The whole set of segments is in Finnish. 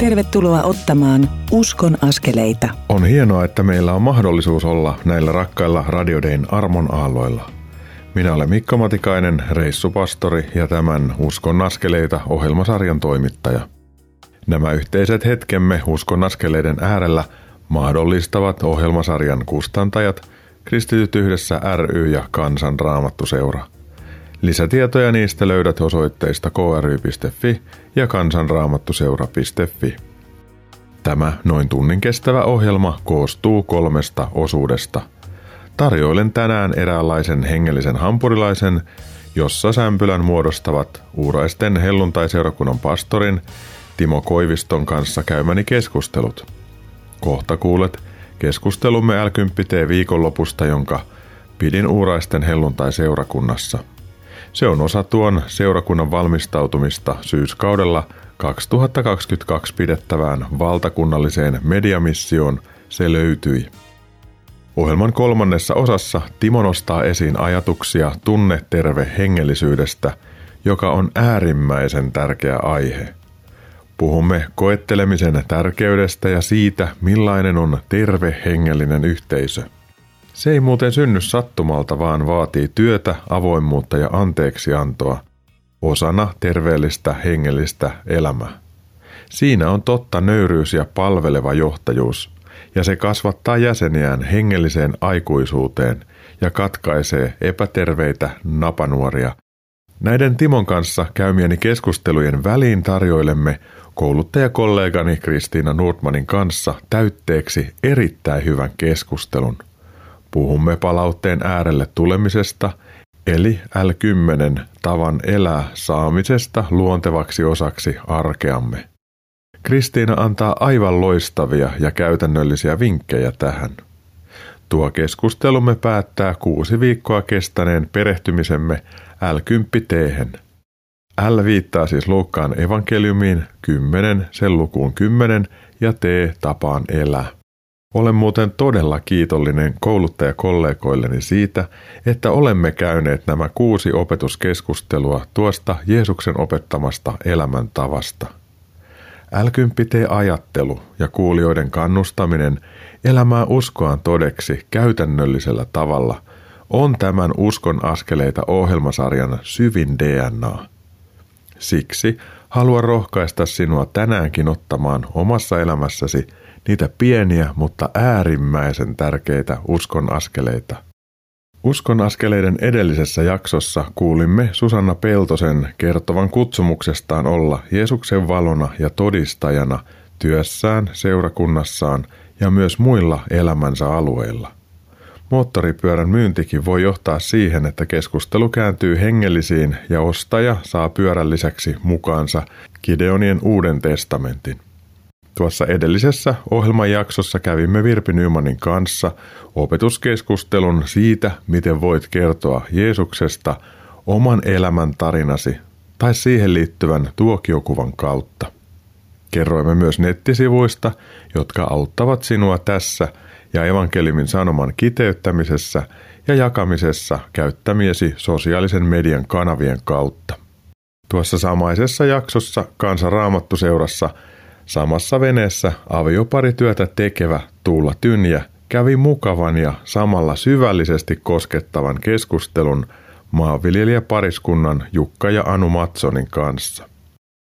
Tervetuloa ottamaan Uskon askeleita. On hienoa, että meillä on mahdollisuus olla näillä rakkailla Radiodein armon aalloilla. Minä olen Mikko Matikainen, reissupastori ja tämän Uskon askeleita ohjelmasarjan toimittaja. Nämä yhteiset hetkemme Uskon askeleiden äärellä mahdollistavat ohjelmasarjan kustantajat, Kristityt yhdessä ry ja Kansan Raamattuseura – Lisätietoja niistä löydät osoitteista kry.fi ja kansanraamattuseura.fi. Tämä noin tunnin kestävä ohjelma koostuu kolmesta osuudesta. Tarjoilen tänään eräänlaisen hengellisen hampurilaisen, jossa sämpylän muodostavat uuraisten helluntaiseurakunnan pastorin Timo Koiviston kanssa käymäni keskustelut. Kohta kuulet keskustelumme l viikonlopusta, jonka pidin uuraisten helluntai-seurakunnassa – se on osa tuon seurakunnan valmistautumista syyskaudella 2022 pidettävään valtakunnalliseen mediamissioon se löytyi. Ohjelman kolmannessa osassa Timo nostaa esiin ajatuksia tunne terve hengellisyydestä, joka on äärimmäisen tärkeä aihe. Puhumme koettelemisen tärkeydestä ja siitä, millainen on terve hengellinen yhteisö – se ei muuten synny sattumalta, vaan vaatii työtä, avoimuutta ja anteeksiantoa osana terveellistä hengellistä elämää. Siinä on totta nöyryys ja palveleva johtajuus, ja se kasvattaa jäseniään hengelliseen aikuisuuteen ja katkaisee epäterveitä napanuoria. Näiden Timon kanssa käymieni keskustelujen väliin tarjoilemme kouluttajakollegani Kristiina Nordmanin kanssa täytteeksi erittäin hyvän keskustelun – Puhumme palautteen äärelle tulemisesta, eli L10 tavan elää saamisesta luontevaksi osaksi arkeamme. Kristiina antaa aivan loistavia ja käytännöllisiä vinkkejä tähän. Tuo keskustelumme päättää kuusi viikkoa kestäneen perehtymisemme L10 L viittaa siis Luukkaan evankeliumiin 10, sen lukuun 10 ja T tapaan elää. Olen muuten todella kiitollinen kouluttajakollegoilleni siitä, että olemme käyneet nämä kuusi opetuskeskustelua tuosta Jeesuksen opettamasta elämäntavasta. Älkympi ajattelu ja kuulijoiden kannustaminen elämää uskoaan todeksi käytännöllisellä tavalla on tämän Uskon askeleita ohjelmasarjan syvin DNA. Siksi haluan rohkaista sinua tänäänkin ottamaan omassa elämässäsi – niitä pieniä, mutta äärimmäisen tärkeitä uskon askeleita. Uskon askeleiden edellisessä jaksossa kuulimme Susanna Peltosen kertovan kutsumuksestaan olla Jeesuksen valona ja todistajana työssään, seurakunnassaan ja myös muilla elämänsä alueilla. Moottoripyörän myyntikin voi johtaa siihen, että keskustelu kääntyy hengellisiin ja ostaja saa pyörän lisäksi mukaansa Gideonien uuden testamentin. Tuossa edellisessä ohjelmanjaksossa kävimme Virpi Nymanin kanssa opetuskeskustelun siitä, miten voit kertoa Jeesuksesta oman elämän tarinasi tai siihen liittyvän tuokiokuvan kautta. Kerroimme myös nettisivuista, jotka auttavat sinua tässä ja evankeliumin sanoman kiteyttämisessä ja jakamisessa käyttämiesi sosiaalisen median kanavien kautta. Tuossa samaisessa jaksossa Kansan Raamattuseurassa – Samassa veneessä avioparityötä tekevä Tuula Tynjä kävi mukavan ja samalla syvällisesti koskettavan keskustelun maanviljelijäpariskunnan Jukka ja Anu Matsonin kanssa.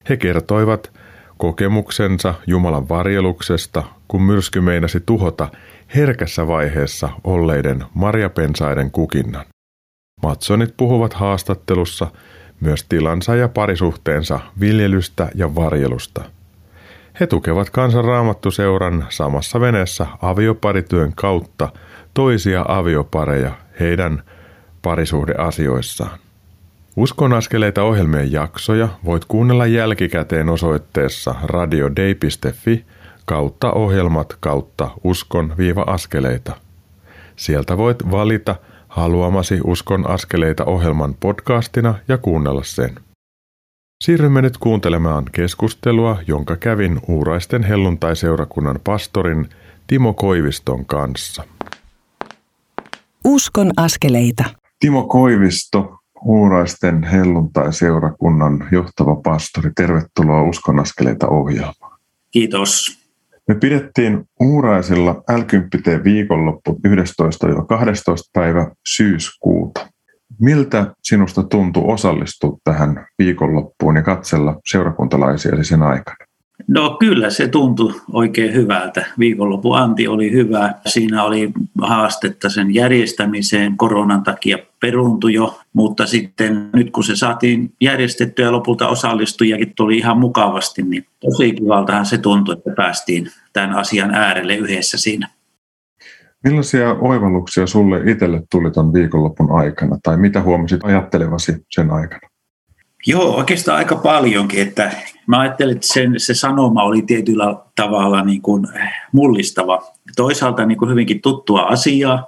He kertoivat kokemuksensa Jumalan varjeluksesta, kun myrsky meinasi tuhota herkässä vaiheessa olleiden marjapensaiden kukinnan. Matsonit puhuvat haastattelussa myös tilansa ja parisuhteensa viljelystä ja varjelusta – he tukevat kansanraamattuseuran samassa veneessä avioparityön kautta toisia aviopareja heidän parisuhdeasioissaan. Uskon askeleita ohjelmien jaksoja voit kuunnella jälkikäteen osoitteessa radiodei.fi kautta ohjelmat kautta uskon-askeleita. Sieltä voit valita haluamasi Uskon askeleita ohjelman podcastina ja kuunnella sen. Siirrymme nyt kuuntelemaan keskustelua, jonka kävin Uuraisten helluntai-seurakunnan pastorin Timo Koiviston kanssa. Uskon askeleita. Timo Koivisto, Uuraisten helluntai-seurakunnan johtava pastori. Tervetuloa Uskon askeleita ohjelmaan. Kiitos. Me pidettiin Uuraisilla l viikonloppu 11-12 päivä syyskuuta. Miltä sinusta tuntui osallistua tähän viikonloppuun ja katsella seurakuntalaisia sen aikana? No kyllä se tuntui oikein hyvältä. Viikonloppu anti oli hyvä. Siinä oli haastetta sen järjestämiseen. Koronan takia peruuntui jo, mutta sitten nyt kun se saatiin järjestettyä ja lopulta osallistujakin tuli ihan mukavasti, niin tosi kivaltahan se tuntui, että päästiin tämän asian äärelle yhdessä siinä. Millaisia oivalluksia sulle itselle tuli tuon viikonlopun aikana, tai mitä huomasit ajattelevasi sen aikana? Joo, oikeastaan aika paljonkin. Että mä ajattelin, että sen, se sanoma oli tietyllä tavalla niin kuin mullistava. Toisaalta niin kuin hyvinkin tuttua asiaa,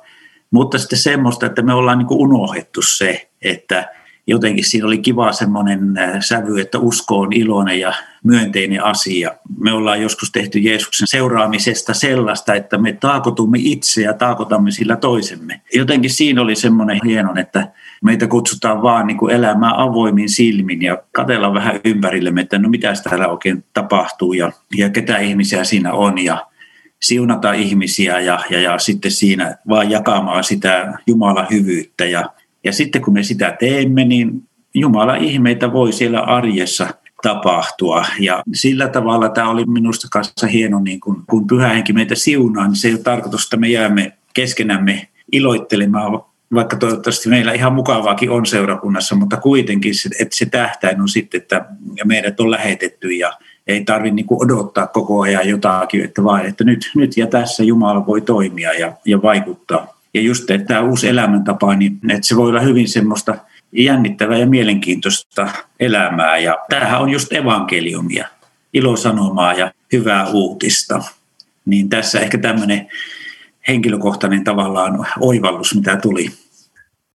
mutta sitten semmoista, että me ollaan niin kuin unohdettu se, että jotenkin siinä oli kiva semmoinen äh, sävy, että usko on iloinen ja myönteinen asia. Me ollaan joskus tehty Jeesuksen seuraamisesta sellaista, että me taakotumme itse ja taakotamme sillä toisemme. Jotenkin siinä oli semmoinen hieno, että meitä kutsutaan vaan niin kuin elämään avoimin silmin ja katsellaan vähän ympärillemme, että no mitä täällä oikein tapahtuu ja, ja ketä ihmisiä siinä on ja siunata ihmisiä ja, ja, ja sitten siinä vaan jakamaan sitä Jumalan hyvyyttä ja ja sitten kun me sitä teemme, niin Jumala ihmeitä voi siellä arjessa tapahtua. Ja sillä tavalla tämä oli minusta kanssa hieno, niin kun, kun pyhä henki meitä siunaa, niin se ei ole tarkoitus, että me jäämme keskenämme iloittelemaan, vaikka toivottavasti meillä ihan mukavaakin on seurakunnassa, mutta kuitenkin, että se tähtäin on sitten, että meidät on lähetetty ja ei tarvitse niin odottaa koko ajan jotakin, että vaan, että nyt, nyt ja tässä Jumala voi toimia ja, ja vaikuttaa. Ja just että tämä uusi elämäntapa, niin että se voi olla hyvin semmoista jännittävää ja mielenkiintoista elämää. Ja tämähän on just evankeliumia, ilosanomaa ja hyvää uutista. Niin tässä ehkä tämmöinen henkilökohtainen tavallaan oivallus, mitä tuli.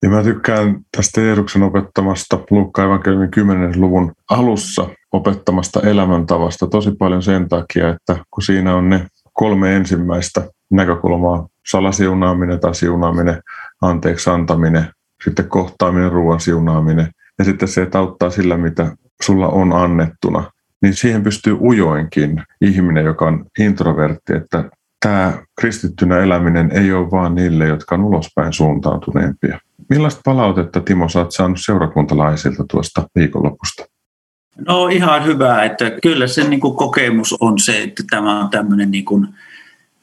Ja mä tykkään tästä Jeesuksen opettamasta Luukka evankeliumin 10. luvun alussa opettamasta elämäntavasta tosi paljon sen takia, että kun siinä on ne kolme ensimmäistä näkökulmaa, salasiunaaminen tai siunaaminen, anteeksi antaminen, sitten kohtaaminen, ruoan siunaaminen ja sitten se, että auttaa sillä, mitä sulla on annettuna, niin siihen pystyy ujoinkin ihminen, joka on introvertti, että tämä kristittynä eläminen ei ole vaan niille, jotka on ulospäin suuntautuneempia. Millaista palautetta, Timo, sä oot saanut seurakuntalaisilta tuosta viikonlopusta? No ihan hyvä, että kyllä se niin kuin kokemus on se, että tämä on tämmöinen niin kuin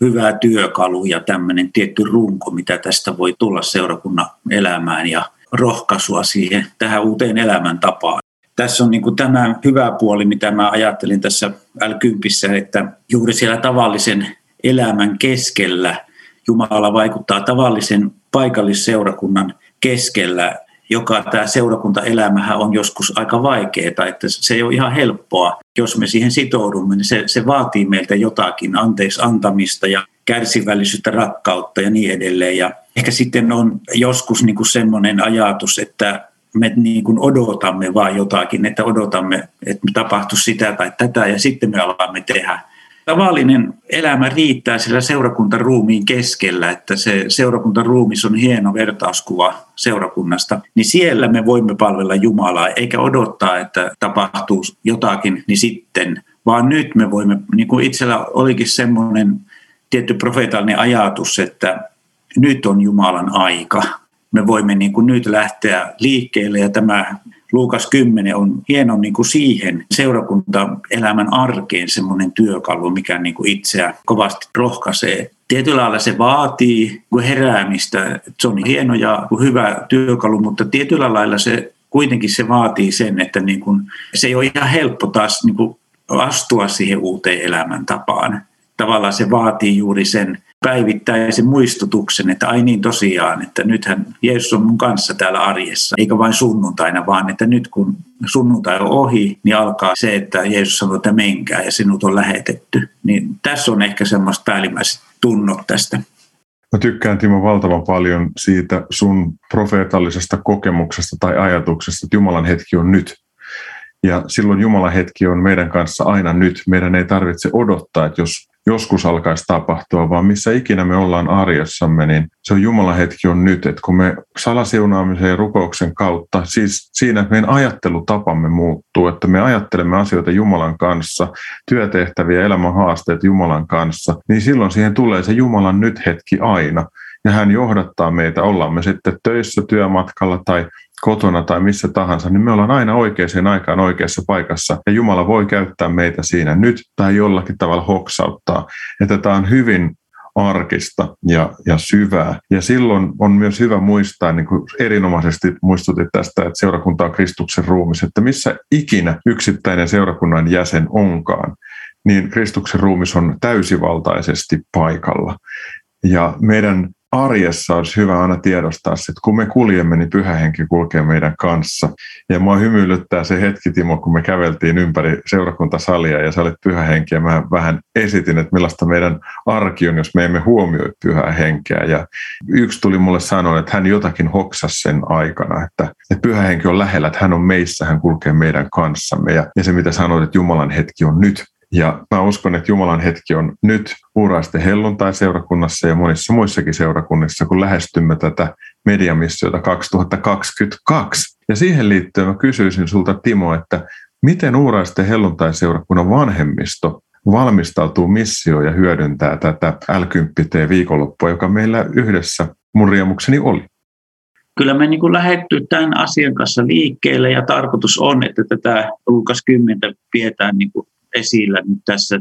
hyvä työkalu ja tämmöinen tietty runko, mitä tästä voi tulla seurakunnan elämään ja rohkaisua siihen tähän uuteen elämäntapaan. Tässä on niin kuin tämä hyvä puoli, mitä mä ajattelin tässä l että juuri siellä tavallisen elämän keskellä Jumala vaikuttaa tavallisen paikallisseurakunnan keskellä joka tämä seurakuntaelämähän on joskus aika vaikeaa, että se ei ole ihan helppoa. Jos me siihen sitoudumme, niin se, se vaatii meiltä jotakin anteeksi antamista ja kärsivällisyyttä, rakkautta ja niin edelleen. Ja ehkä sitten on joskus niin kuin semmoinen ajatus, että me niin kuin odotamme vaan jotakin, että odotamme, että me tapahtuisi sitä tai tätä ja sitten me alamme tehdä tavallinen elämä riittää sillä seurakuntaruumiin keskellä, että se seurakuntaruumis on hieno vertauskuva seurakunnasta, niin siellä me voimme palvella Jumalaa, eikä odottaa, että tapahtuu jotakin, niin sitten, vaan nyt me voimme, niin kuin itsellä olikin semmoinen tietty profeetallinen ajatus, että nyt on Jumalan aika. Me voimme niin kuin nyt lähteä liikkeelle ja tämä Luukas 10 on hieno niin kuin siihen seurakuntaelämän arkeen semmoinen työkalu, mikä niin kuin itseä kovasti rohkaisee. Tietyllä lailla se vaatii heräämistä. Se on hieno ja hyvä työkalu, mutta tietyllä lailla se kuitenkin se vaatii sen, että niin kuin, se ei ole ihan helppo taas niin kuin astua siihen uuteen elämäntapaan. Tavallaan se vaatii juuri sen päivittäisen muistutuksen, että ai niin tosiaan, että nythän Jeesus on mun kanssa täällä arjessa, eikä vain sunnuntaina, vaan että nyt kun sunnuntai on ohi, niin alkaa se, että Jeesus sanoo, että menkää ja sinut on lähetetty. Niin tässä on ehkä semmoista päällimmäiset tunnot tästä. Mä tykkään Timo valtavan paljon siitä sun profeetallisesta kokemuksesta tai ajatuksesta, että Jumalan hetki on nyt. Ja silloin Jumalan hetki on meidän kanssa aina nyt. Meidän ei tarvitse odottaa, että jos joskus alkaisi tapahtua, vaan missä ikinä me ollaan arjessamme, niin se on Jumalan hetki on nyt, että kun me salasiunaamisen ja rukouksen kautta, siis siinä meidän ajattelutapamme muuttuu, että me ajattelemme asioita Jumalan kanssa, työtehtäviä, elämän haasteet Jumalan kanssa, niin silloin siihen tulee se Jumalan nyt hetki aina. Ja hän johdattaa meitä, ollaan me sitten töissä, työmatkalla tai kotona tai missä tahansa, niin me ollaan aina oikeaan aikaan oikeassa paikassa. Ja Jumala voi käyttää meitä siinä nyt tai jollakin tavalla hoksauttaa. Että tämä on hyvin arkista ja, ja syvää. Ja silloin on myös hyvä muistaa, niin kuin erinomaisesti muistutit tästä, että seurakunta on Kristuksen ruumis, että missä ikinä yksittäinen seurakunnan jäsen onkaan, niin Kristuksen ruumis on täysivaltaisesti paikalla. Ja meidän arjessa olisi hyvä aina tiedostaa, että kun me kuljemme, niin pyhä henki kulkee meidän kanssa. Ja mua hymyilyttää se hetki, Timo, kun me käveltiin ympäri seurakuntasalia ja sä olit pyhä henki ja mä vähän esitin, että millaista meidän arki on, jos me emme huomioi pyhää henkeä. Ja yksi tuli mulle sanoa, että hän jotakin hoksas sen aikana, että, että pyhä henki on lähellä, että hän on meissä, hän kulkee meidän kanssamme. Ja, ja se, mitä sanoit, että Jumalan hetki on nyt, ja mä uskon, että Jumalan hetki on nyt uuraisten helluntai-seurakunnassa ja monissa muissakin seurakunnissa, kun lähestymme tätä mediamissiota 2022. Ja siihen liittyen mä kysyisin sulta Timo, että miten uuraisten helluntai-seurakunnan vanhemmisto valmistautuu missioon ja hyödyntää tätä l viikonloppua, joka meillä yhdessä mun oli? Kyllä me niin lähetty tämän asian kanssa liikkeelle ja tarkoitus on, että tätä Lukas 10 pidetään niin esillä nyt tässä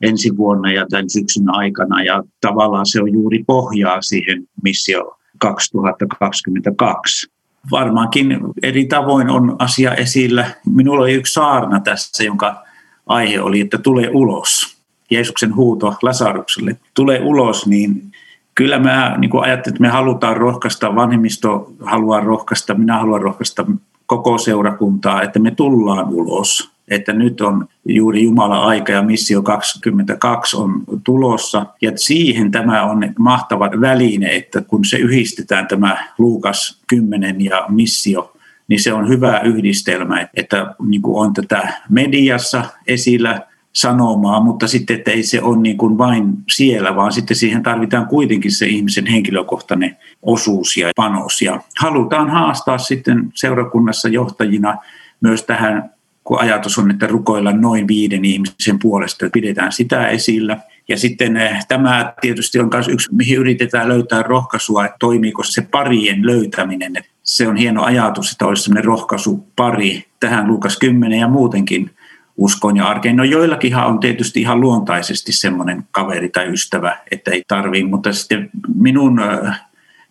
ensi vuonna ja tämän syksyn aikana. Ja tavallaan se on juuri pohjaa siihen missio 2022. Varmaankin eri tavoin on asia esillä. Minulla oli yksi saarna tässä, jonka aihe oli, että tule ulos. Jeesuksen huuto Lasarukselle, tule ulos, niin kyllä mä niin ajattelin, että me halutaan rohkaista, vanhemmisto haluaa rohkaista, minä haluan rohkaista koko seurakuntaa, että me tullaan ulos että nyt on juuri Jumala aika ja missio 22 on tulossa. Ja siihen tämä on mahtava väline, että kun se yhdistetään tämä Luukas 10 ja missio, niin se on hyvä yhdistelmä, että niin kuin on tätä mediassa esillä sanomaa, mutta sitten että ei se ole niin kuin vain siellä, vaan sitten siihen tarvitaan kuitenkin se ihmisen henkilökohtainen osuus ja panos. Ja halutaan haastaa sitten seurakunnassa johtajina myös tähän kun ajatus on, että rukoilla noin viiden ihmisen puolesta, pidetään sitä esillä. Ja sitten eh, tämä tietysti on myös yksi, mihin yritetään löytää rohkaisua, että toimiiko se parien löytäminen. Se on hieno ajatus, että olisi sellainen rohkaisupari tähän Luukas 10 ja muutenkin uskon ja arkeen. No joillakinhan on tietysti ihan luontaisesti semmoinen kaveri tai ystävä, että ei tarvii, mutta sitten minun eh,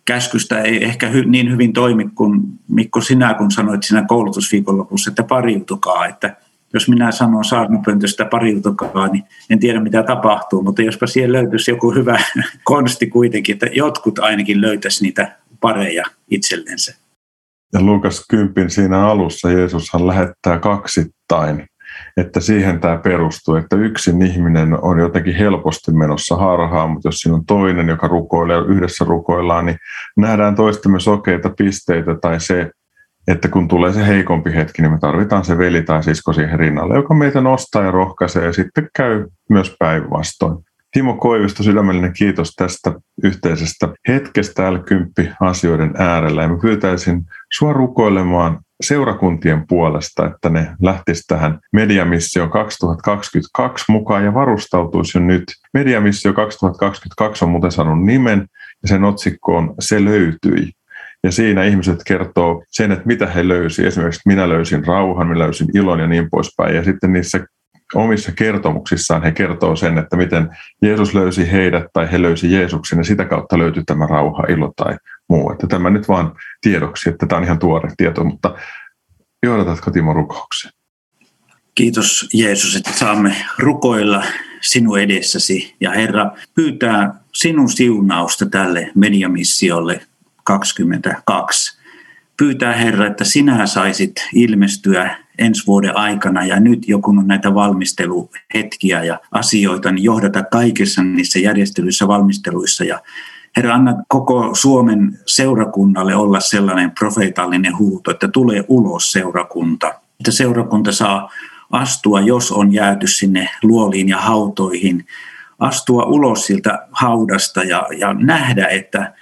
käskystä ei ehkä hy, niin hyvin toimi kuin Mikko sinä, kun sanoit siinä koulutusviikonlopussa, että pariutukaa, että jos minä sanon saarnapöntöstä pariutukaa, niin en tiedä mitä tapahtuu, mutta jospa siellä löytyisi joku hyvä konsti kuitenkin, että jotkut ainakin löytäisi niitä pareja itsellensä. Ja Lukas 10 siinä alussa Jeesushan lähettää kaksittain että siihen tämä perustuu, että yksin ihminen on jotenkin helposti menossa harhaan, mutta jos siinä on toinen, joka rukoilee, yhdessä rukoillaan, niin nähdään toistemme sokeita pisteitä tai se, että kun tulee se heikompi hetki, niin me tarvitaan se veli tai sisko siihen rinnalle, joka meitä nostaa ja rohkaisee ja sitten käy myös päinvastoin. Timo Koivisto, sydämellinen kiitos tästä yhteisestä hetkestä L10-asioiden äärellä. Ja mä pyytäisin sua rukoilemaan seurakuntien puolesta, että ne lähtisivät tähän Mediamissio 2022 mukaan ja varustautuisi jo nyt. Mediamissio 2022 on muuten saanut nimen ja sen otsikko on Se löytyi. Ja siinä ihmiset kertoo sen, että mitä he löysi. Esimerkiksi minä löysin rauhan, minä löysin ilon ja niin poispäin. Ja sitten niissä omissa kertomuksissaan he kertoo sen, että miten Jeesus löysi heidät tai he löysi Jeesuksen ja sitä kautta löytyi tämä rauha, ilo tai muu. Että tämä nyt vaan tiedoksi, että tämä on ihan tuore tieto, mutta johdatatko Timo rukoukseen? Kiitos Jeesus, että saamme rukoilla sinun edessäsi ja Herra pyytää sinun siunausta tälle mediamissiolle 22. Pyytää Herra, että sinä saisit ilmestyä ensi vuoden aikana. Ja nyt jo kun on näitä valmisteluhetkiä ja asioita, niin johdata kaikissa niissä järjestelyissä valmisteluissa. Ja Herra, anna koko Suomen seurakunnalle olla sellainen profeetallinen huuto, että tulee ulos seurakunta. Että seurakunta saa astua, jos on jääty sinne luoliin ja hautoihin. Astua ulos siltä haudasta ja, ja nähdä, että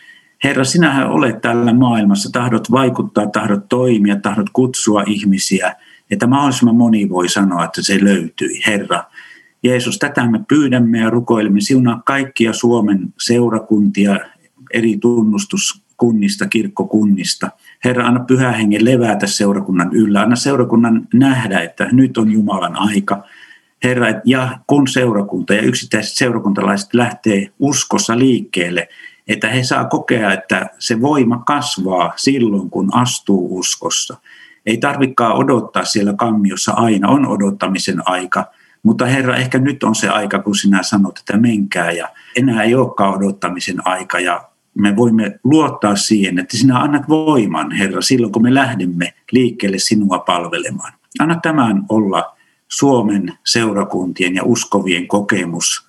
Herra, sinähän olet tällä maailmassa, tahdot vaikuttaa, tahdot toimia, tahdot kutsua ihmisiä, että mahdollisimman moni voi sanoa, että se löytyi. Herra, Jeesus, tätä me pyydämme ja rukoilemme. Siunaa kaikkia Suomen seurakuntia, eri tunnustuskunnista, kirkkokunnista. Herra, anna pyhä hengen levätä seurakunnan yllä. Anna seurakunnan nähdä, että nyt on Jumalan aika. Herra, ja kun seurakunta ja yksittäiset seurakuntalaiset lähtee uskossa liikkeelle, että he saa kokea, että se voima kasvaa silloin, kun astuu uskossa. Ei tarvikaan odottaa siellä kammiossa aina, on odottamisen aika – mutta Herra, ehkä nyt on se aika, kun sinä sanot, että menkää ja enää ei olekaan odottamisen aika ja me voimme luottaa siihen, että sinä annat voiman, Herra, silloin kun me lähdemme liikkeelle sinua palvelemaan. Anna tämän olla Suomen seurakuntien ja uskovien kokemus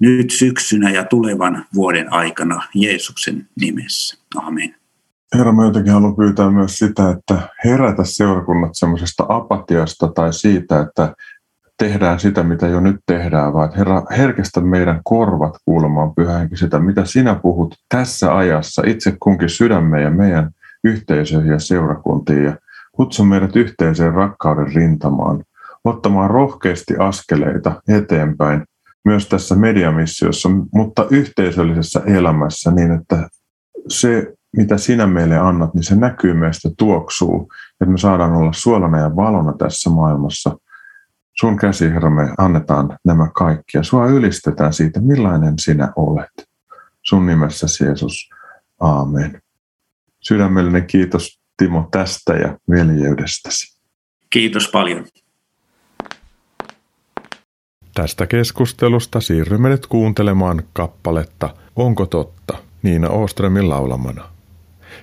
nyt syksynä ja tulevan vuoden aikana Jeesuksen nimessä. Amen. Herra, mä jotenkin haluan pyytää myös sitä, että herätä seurakunnat semmoisesta apatiasta tai siitä, että tehdään sitä, mitä jo nyt tehdään, vaan Herra, herkestä meidän korvat kuulemaan pyhänkin sitä, mitä sinä puhut tässä ajassa itse kunkin sydämeen ja meidän yhteisöihin ja seurakuntiin. Ja kutsu meidät yhteiseen rakkauden rintamaan, ottamaan rohkeasti askeleita eteenpäin myös tässä mediamissiossa, mutta yhteisöllisessä elämässä niin, että se, mitä sinä meille annat, niin se näkyy meistä tuoksuu, että me saadaan olla suolana ja valona tässä maailmassa – Sun käsi, Herra, me annetaan nämä kaikki ja sua ylistetään siitä, millainen sinä olet. Sun nimessäsi, Jeesus. Aamen. Sydämellinen kiitos, Timo, tästä ja veljeydestäsi. Kiitos paljon. Tästä keskustelusta siirrymme nyt kuuntelemaan kappaletta Onko totta? Niina Oströmin laulamana.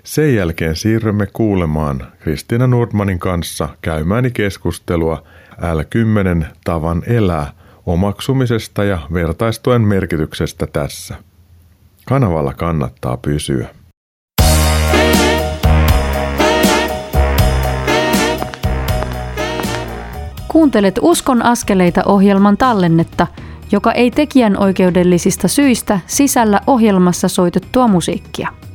Sen jälkeen siirrymme kuulemaan Kristiina Nordmanin kanssa käymäni keskustelua L10 tavan elää omaksumisesta ja vertaistuen merkityksestä tässä. Kanavalla kannattaa pysyä. Kuuntelet Uskon askeleita ohjelman tallennetta, joka ei tekijän oikeudellisista syistä sisällä ohjelmassa soitettua musiikkia.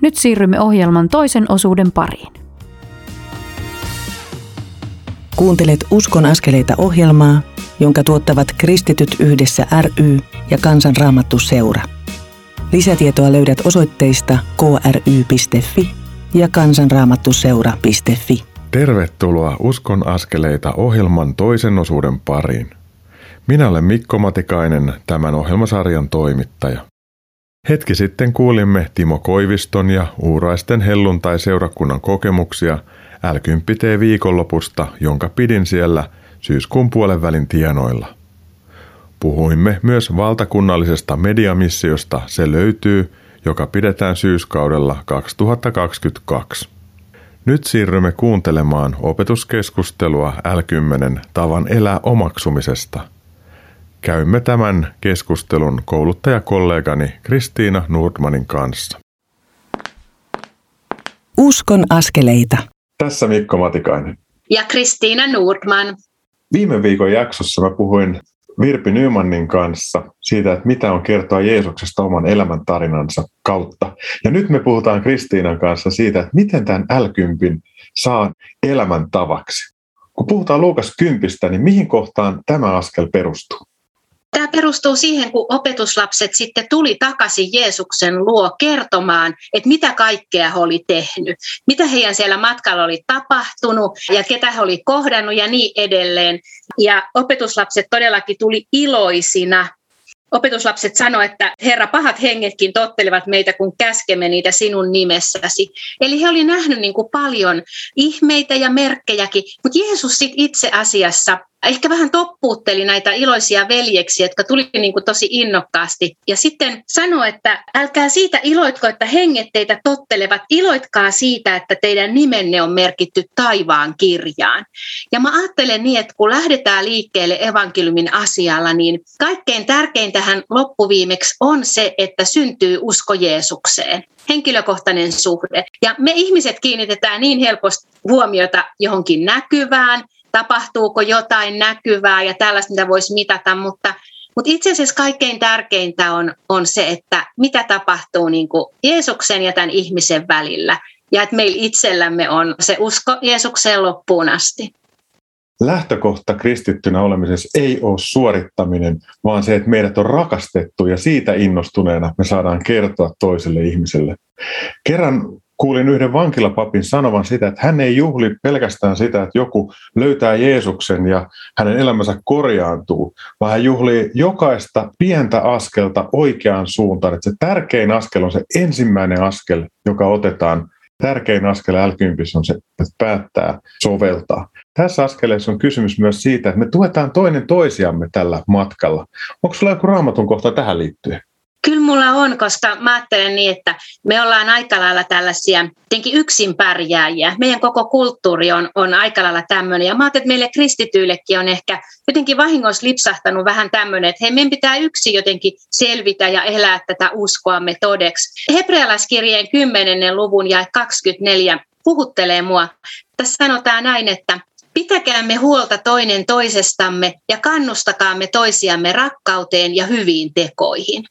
Nyt siirrymme ohjelman toisen osuuden pariin. Kuuntelet Uskon askeleita ohjelmaa, jonka tuottavat Kristityt yhdessä ry ja Kansanraamattu seura. Lisätietoa löydät osoitteista kry.fi ja kansanraamattuseura.fi. Tervetuloa Uskon askeleita ohjelman toisen osuuden pariin. Minä olen Mikko Matikainen, tämän ohjelmasarjan toimittaja. Hetki sitten kuulimme Timo Koiviston ja Uuraisten helluntai-seurakunnan kokemuksia L10T viikonlopusta, jonka pidin siellä syyskuun puolen välin tienoilla. Puhuimme myös valtakunnallisesta mediamissiosta Se löytyy, joka pidetään syyskaudella 2022. Nyt siirrymme kuuntelemaan opetuskeskustelua L10 tavan elää omaksumisesta – Käymme tämän keskustelun kouluttajakollegani Kristiina Nordmanin kanssa. Uskon askeleita. Tässä Mikko Matikainen. Ja Kristiina Nordman. Viime viikon jaksossa mä puhuin Virpi Nymanin kanssa siitä, että mitä on kertoa Jeesuksesta oman elämän tarinansa kautta. Ja nyt me puhutaan Kristiinan kanssa siitä, että miten tämän älkympin saa elämän tavaksi. Kun puhutaan Luukas kympistä, niin mihin kohtaan tämä askel perustuu? Tämä perustuu siihen, kun opetuslapset sitten tuli takaisin Jeesuksen luo kertomaan, että mitä kaikkea he oli tehnyt, mitä heidän siellä matkalla oli tapahtunut ja ketä he oli kohdannut ja niin edelleen. Ja opetuslapset todellakin tuli iloisina opetuslapset sanoivat, että Herra, pahat hengetkin tottelevat meitä, kun käskemme niitä sinun nimessäsi. Eli he olivat nähneet niin kuin paljon ihmeitä ja merkkejäkin, mutta Jeesus sit itse asiassa ehkä vähän toppuutteli näitä iloisia veljeksiä, jotka tuli niin kuin tosi innokkaasti. Ja sitten sanoi, että älkää siitä iloitko, että henget teitä tottelevat, iloitkaa siitä, että teidän nimenne on merkitty taivaan kirjaan. Ja mä ajattelen niin, että kun lähdetään liikkeelle evankeliumin asialla, niin kaikkein tärkeintähän loppuviimeksi on se, että syntyy usko Jeesukseen henkilökohtainen suhde. Ja me ihmiset kiinnitetään niin helposti huomiota johonkin näkyvään, tapahtuuko jotain näkyvää ja tällaista, mitä voisi mitata, mutta, Mutta itse asiassa kaikkein tärkeintä on, on se, että mitä tapahtuu niin kuin Jeesuksen ja tämän ihmisen välillä. Ja että meillä itsellämme on se usko Jeesukseen loppuun asti lähtökohta kristittynä olemisessa ei ole suorittaminen, vaan se, että meidät on rakastettu ja siitä innostuneena me saadaan kertoa toiselle ihmiselle. Kerran kuulin yhden vankilapapin sanovan sitä, että hän ei juhli pelkästään sitä, että joku löytää Jeesuksen ja hänen elämänsä korjaantuu, vaan hän juhlii jokaista pientä askelta oikeaan suuntaan. Että se tärkein askel on se ensimmäinen askel, joka otetaan tärkein askel l on se, että päättää soveltaa. Tässä askeleessa on kysymys myös siitä, että me tuetaan toinen toisiamme tällä matkalla. Onko sulla joku raamatun kohta tähän liittyen? Kyllä mulla on, koska mä ajattelen niin, että me ollaan aika lailla tällaisia tietenkin yksin pärjääjiä. Meidän koko kulttuuri on, on aika lailla tämmöinen. Ja mä ajattelen, että meille kristityillekin on ehkä jotenkin vahingossa lipsahtanut vähän tämmöinen, että hei, meidän pitää yksin jotenkin selvitä ja elää tätä uskoamme todeksi. Hebrealaiskirjeen 10. luvun ja 24 puhuttelee mua. Tässä sanotaan näin, että Pitäkäämme huolta toinen toisestamme ja kannustakaamme toisiamme rakkauteen ja hyviin tekoihin.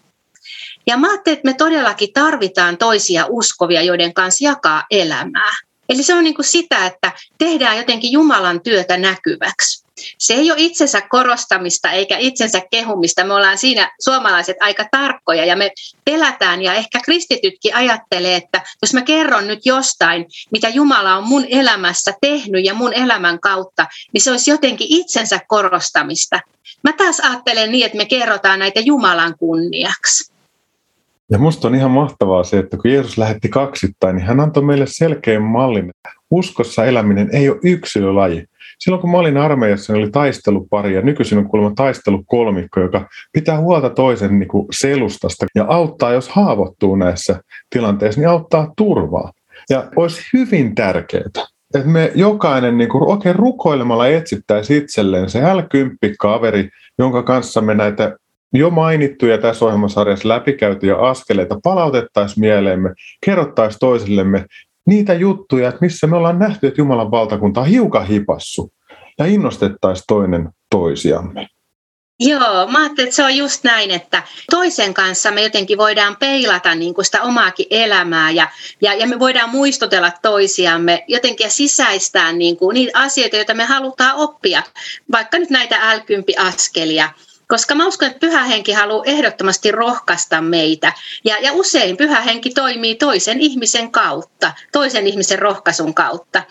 Ja mä ajattelin, että me todellakin tarvitaan toisia uskovia, joiden kanssa jakaa elämää. Eli se on niin kuin sitä, että tehdään jotenkin Jumalan työtä näkyväksi. Se ei ole itsensä korostamista eikä itsensä kehumista. Me ollaan siinä suomalaiset aika tarkkoja ja me pelätään ja ehkä kristitytkin ajattelee, että jos mä kerron nyt jostain, mitä Jumala on mun elämässä tehnyt ja mun elämän kautta, niin se olisi jotenkin itsensä korostamista. Mä taas ajattelen niin, että me kerrotaan näitä Jumalan kunniaksi. Ja musta on ihan mahtavaa se, että kun Jeesus lähetti kaksittain, niin hän antoi meille selkeän mallin. Uskossa eläminen ei ole yksilölaji. Silloin kun mä olin armeijassa, niin oli taistelupari ja nykyisin on kuulemma taistelukolmikko, joka pitää huolta toisen niin kuin selustasta ja auttaa, jos haavoittuu näissä tilanteissa, niin auttaa turvaa. Ja olisi hyvin tärkeää, että me jokainen niin kuin oikein rukoilemalla etsittäisiin itselleen se L10-kaveri, jonka kanssa me näitä jo mainittuja tässä ohjelmasarjassa läpikäytyjä askeleita palautettaisiin mieleemme, kerrottaisiin toisillemme niitä juttuja, että missä me ollaan nähty, että Jumalan valtakunta on hiukan hipassu ja innostettaisiin toinen toisiamme. Joo, mä ajattelin, että se on just näin, että toisen kanssa me jotenkin voidaan peilata niin kuin sitä omaakin elämää ja, ja, ja me voidaan muistutella toisiamme jotenkin ja sisäistää niin kuin niitä asioita, joita me halutaan oppia, vaikka nyt näitä l askelia koska mä uskon, että pyhä henki haluaa ehdottomasti rohkaista meitä. Ja, ja usein pyhä henki toimii toisen ihmisen kautta, toisen ihmisen rohkaisun kautta.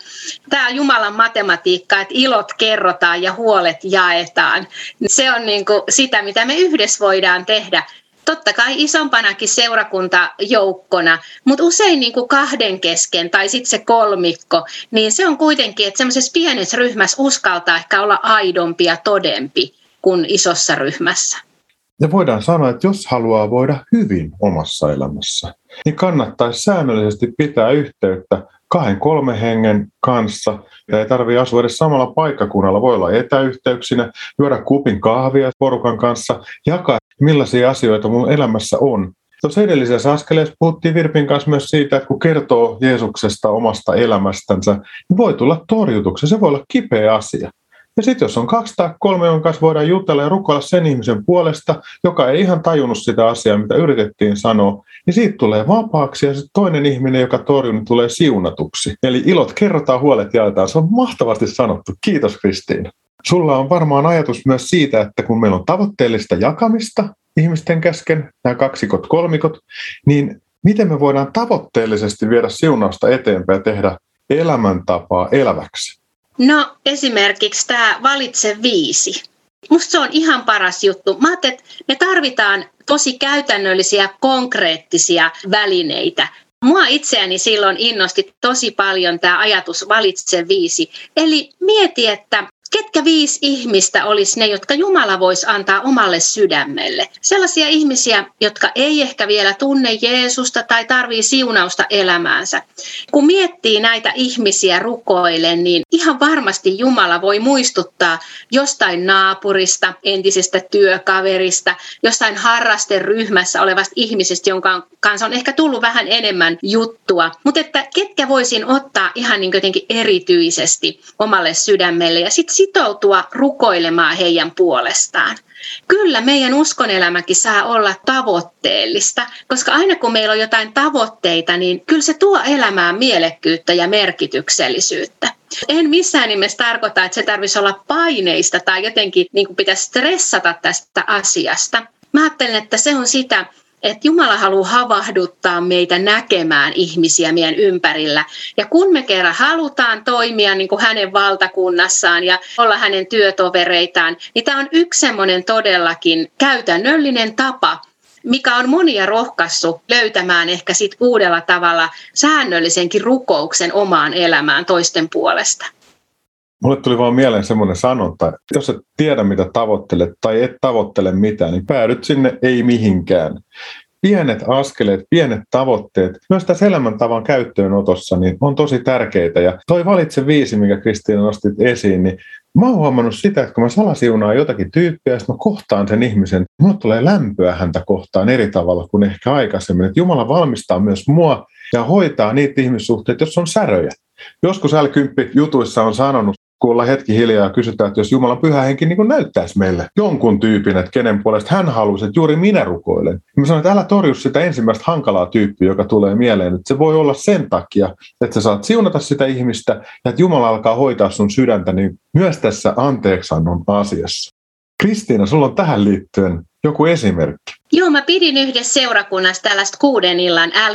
Tämä on Jumalan matematiikka, että ilot kerrotaan ja huolet jaetaan. Se on niin kuin sitä, mitä me yhdessä voidaan tehdä totta kai isompanakin seurakuntajoukkona, mutta usein niin kuin kahden kesken tai sitten se kolmikko, niin se on kuitenkin, että semmoisessa pienessä ryhmässä uskaltaa ehkä olla aidompi ja todempi kuin isossa ryhmässä. Ja voidaan sanoa, että jos haluaa voida hyvin omassa elämässä, niin kannattaisi säännöllisesti pitää yhteyttä kahden kolmen hengen kanssa. Ja ei tarvitse asua edes samalla paikkakunnalla. Voi olla etäyhteyksinä, juoda kupin kahvia porukan kanssa, jakaa millaisia asioita mun elämässä on. Tuossa edellisessä askeleessa puhuttiin Virpin kanssa myös siitä, että kun kertoo Jeesuksesta omasta elämästänsä, niin voi tulla torjutuksi. Se voi olla kipeä asia. Ja sitten jos on kaksi tai kolme, jonka kanssa voidaan jutella ja rukoilla sen ihmisen puolesta, joka ei ihan tajunnut sitä asiaa, mitä yritettiin sanoa, niin siitä tulee vapaaksi ja sitten toinen ihminen, joka torjuu, niin tulee siunatuksi. Eli ilot kerrotaan, huolet jaetaan. Se on mahtavasti sanottu. Kiitos Kristiina. Sulla on varmaan ajatus myös siitä, että kun meillä on tavoitteellista jakamista ihmisten kesken, nämä kaksikot, kolmikot, niin miten me voidaan tavoitteellisesti viedä siunausta eteenpäin ja tehdä elämäntapaa eläväksi? No esimerkiksi tämä Valitse viisi. Musta se on ihan paras juttu. Mä että me tarvitaan tosi käytännöllisiä, konkreettisia välineitä. Mua itseäni silloin innosti tosi paljon tämä ajatus Valitse viisi. Eli mieti, että Ketkä viisi ihmistä olisi ne, jotka Jumala voisi antaa omalle sydämelle? Sellaisia ihmisiä, jotka ei ehkä vielä tunne Jeesusta tai tarvii siunausta elämäänsä. Kun miettii näitä ihmisiä rukoilen, niin ihan varmasti Jumala voi muistuttaa jostain naapurista, entisestä työkaverista, jostain harrasteryhmässä olevasta ihmisestä, jonka kanssa on ehkä tullut vähän enemmän juttua. Mutta että ketkä voisin ottaa ihan niin jotenkin erityisesti omalle sydämelle ja sitten sitoutua rukoilemaan heidän puolestaan. Kyllä meidän uskonelämäkin saa olla tavoitteellista, koska aina kun meillä on jotain tavoitteita, niin kyllä se tuo elämään mielekkyyttä ja merkityksellisyyttä. En missään nimessä tarkoita, että se tarvitsisi olla paineista tai jotenkin niin kuin pitäisi stressata tästä asiasta. Mä ajattelen, että se on sitä, että Jumala haluaa havahduttaa meitä näkemään ihmisiä meidän ympärillä. Ja kun me kerran halutaan toimia niin kuin hänen valtakunnassaan ja olla hänen työtovereitaan, niin tämä on yksi semmoinen todellakin käytännöllinen tapa, mikä on monia rohkaissut löytämään ehkä sit uudella tavalla säännöllisenkin rukouksen omaan elämään toisten puolesta. Mulle tuli vaan mieleen semmoinen sanonta, että jos et tiedä mitä tavoittelet tai et tavoittele mitään, niin päädyt sinne ei mihinkään. Pienet askeleet, pienet tavoitteet, myös tässä elämäntavan käyttöönotossa, niin on tosi tärkeitä. Ja toi valitse viisi, mikä Kristiina nostit esiin, niin mä oon huomannut sitä, että kun mä salasiunaan jotakin tyyppiä, ja mä kohtaan sen ihmisen, mulle tulee lämpöä häntä kohtaan eri tavalla kuin ehkä aikaisemmin. Että Jumala valmistaa myös mua ja hoitaa niitä ihmissuhteita, jos on säröjä. Joskus l jutuissa on sanonut kun hetki hiljaa ja kysytään, että jos Jumalan pyhä henki niin näyttäisi meille jonkun tyypin, että kenen puolesta hän haluaisi, että juuri minä rukoilen. Ja mä sanoin, että älä torju sitä ensimmäistä hankalaa tyyppiä, joka tulee mieleen. Että se voi olla sen takia, että sä saat siunata sitä ihmistä ja että Jumala alkaa hoitaa sun sydäntä niin myös tässä anteeksannon asiassa. Kristiina, sulla on tähän liittyen joku esimerkki? Joo, mä pidin yhdessä seurakunnassa tällaista kuuden illan l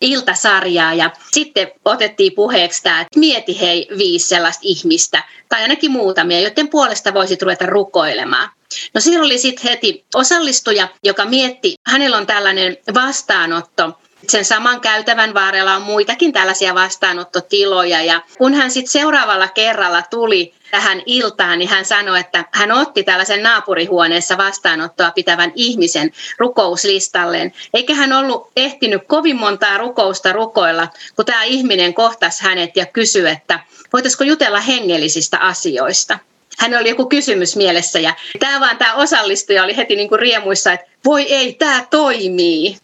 iltasarjaa ja sitten otettiin puheeksi tämä, että mieti hei viisi sellaista ihmistä tai ainakin muutamia, joiden puolesta voisit ruveta rukoilemaan. No siellä oli sitten heti osallistuja, joka mietti, hänellä on tällainen vastaanotto, sen saman käytävän varrella on muitakin tällaisia vastaanottotiloja ja kun hän sitten seuraavalla kerralla tuli tähän iltaan, niin hän sanoi, että hän otti tällaisen naapurihuoneessa vastaanottoa pitävän ihmisen rukouslistalleen. Eikä hän ollut ehtinyt kovin montaa rukousta rukoilla, kun tämä ihminen kohtasi hänet ja kysyi, että voitaisiko jutella hengellisistä asioista. Hän oli joku kysymys mielessä ja tämä vaan tämä osallistuja oli heti niin kuin riemuissa, että voi ei, tämä toimii.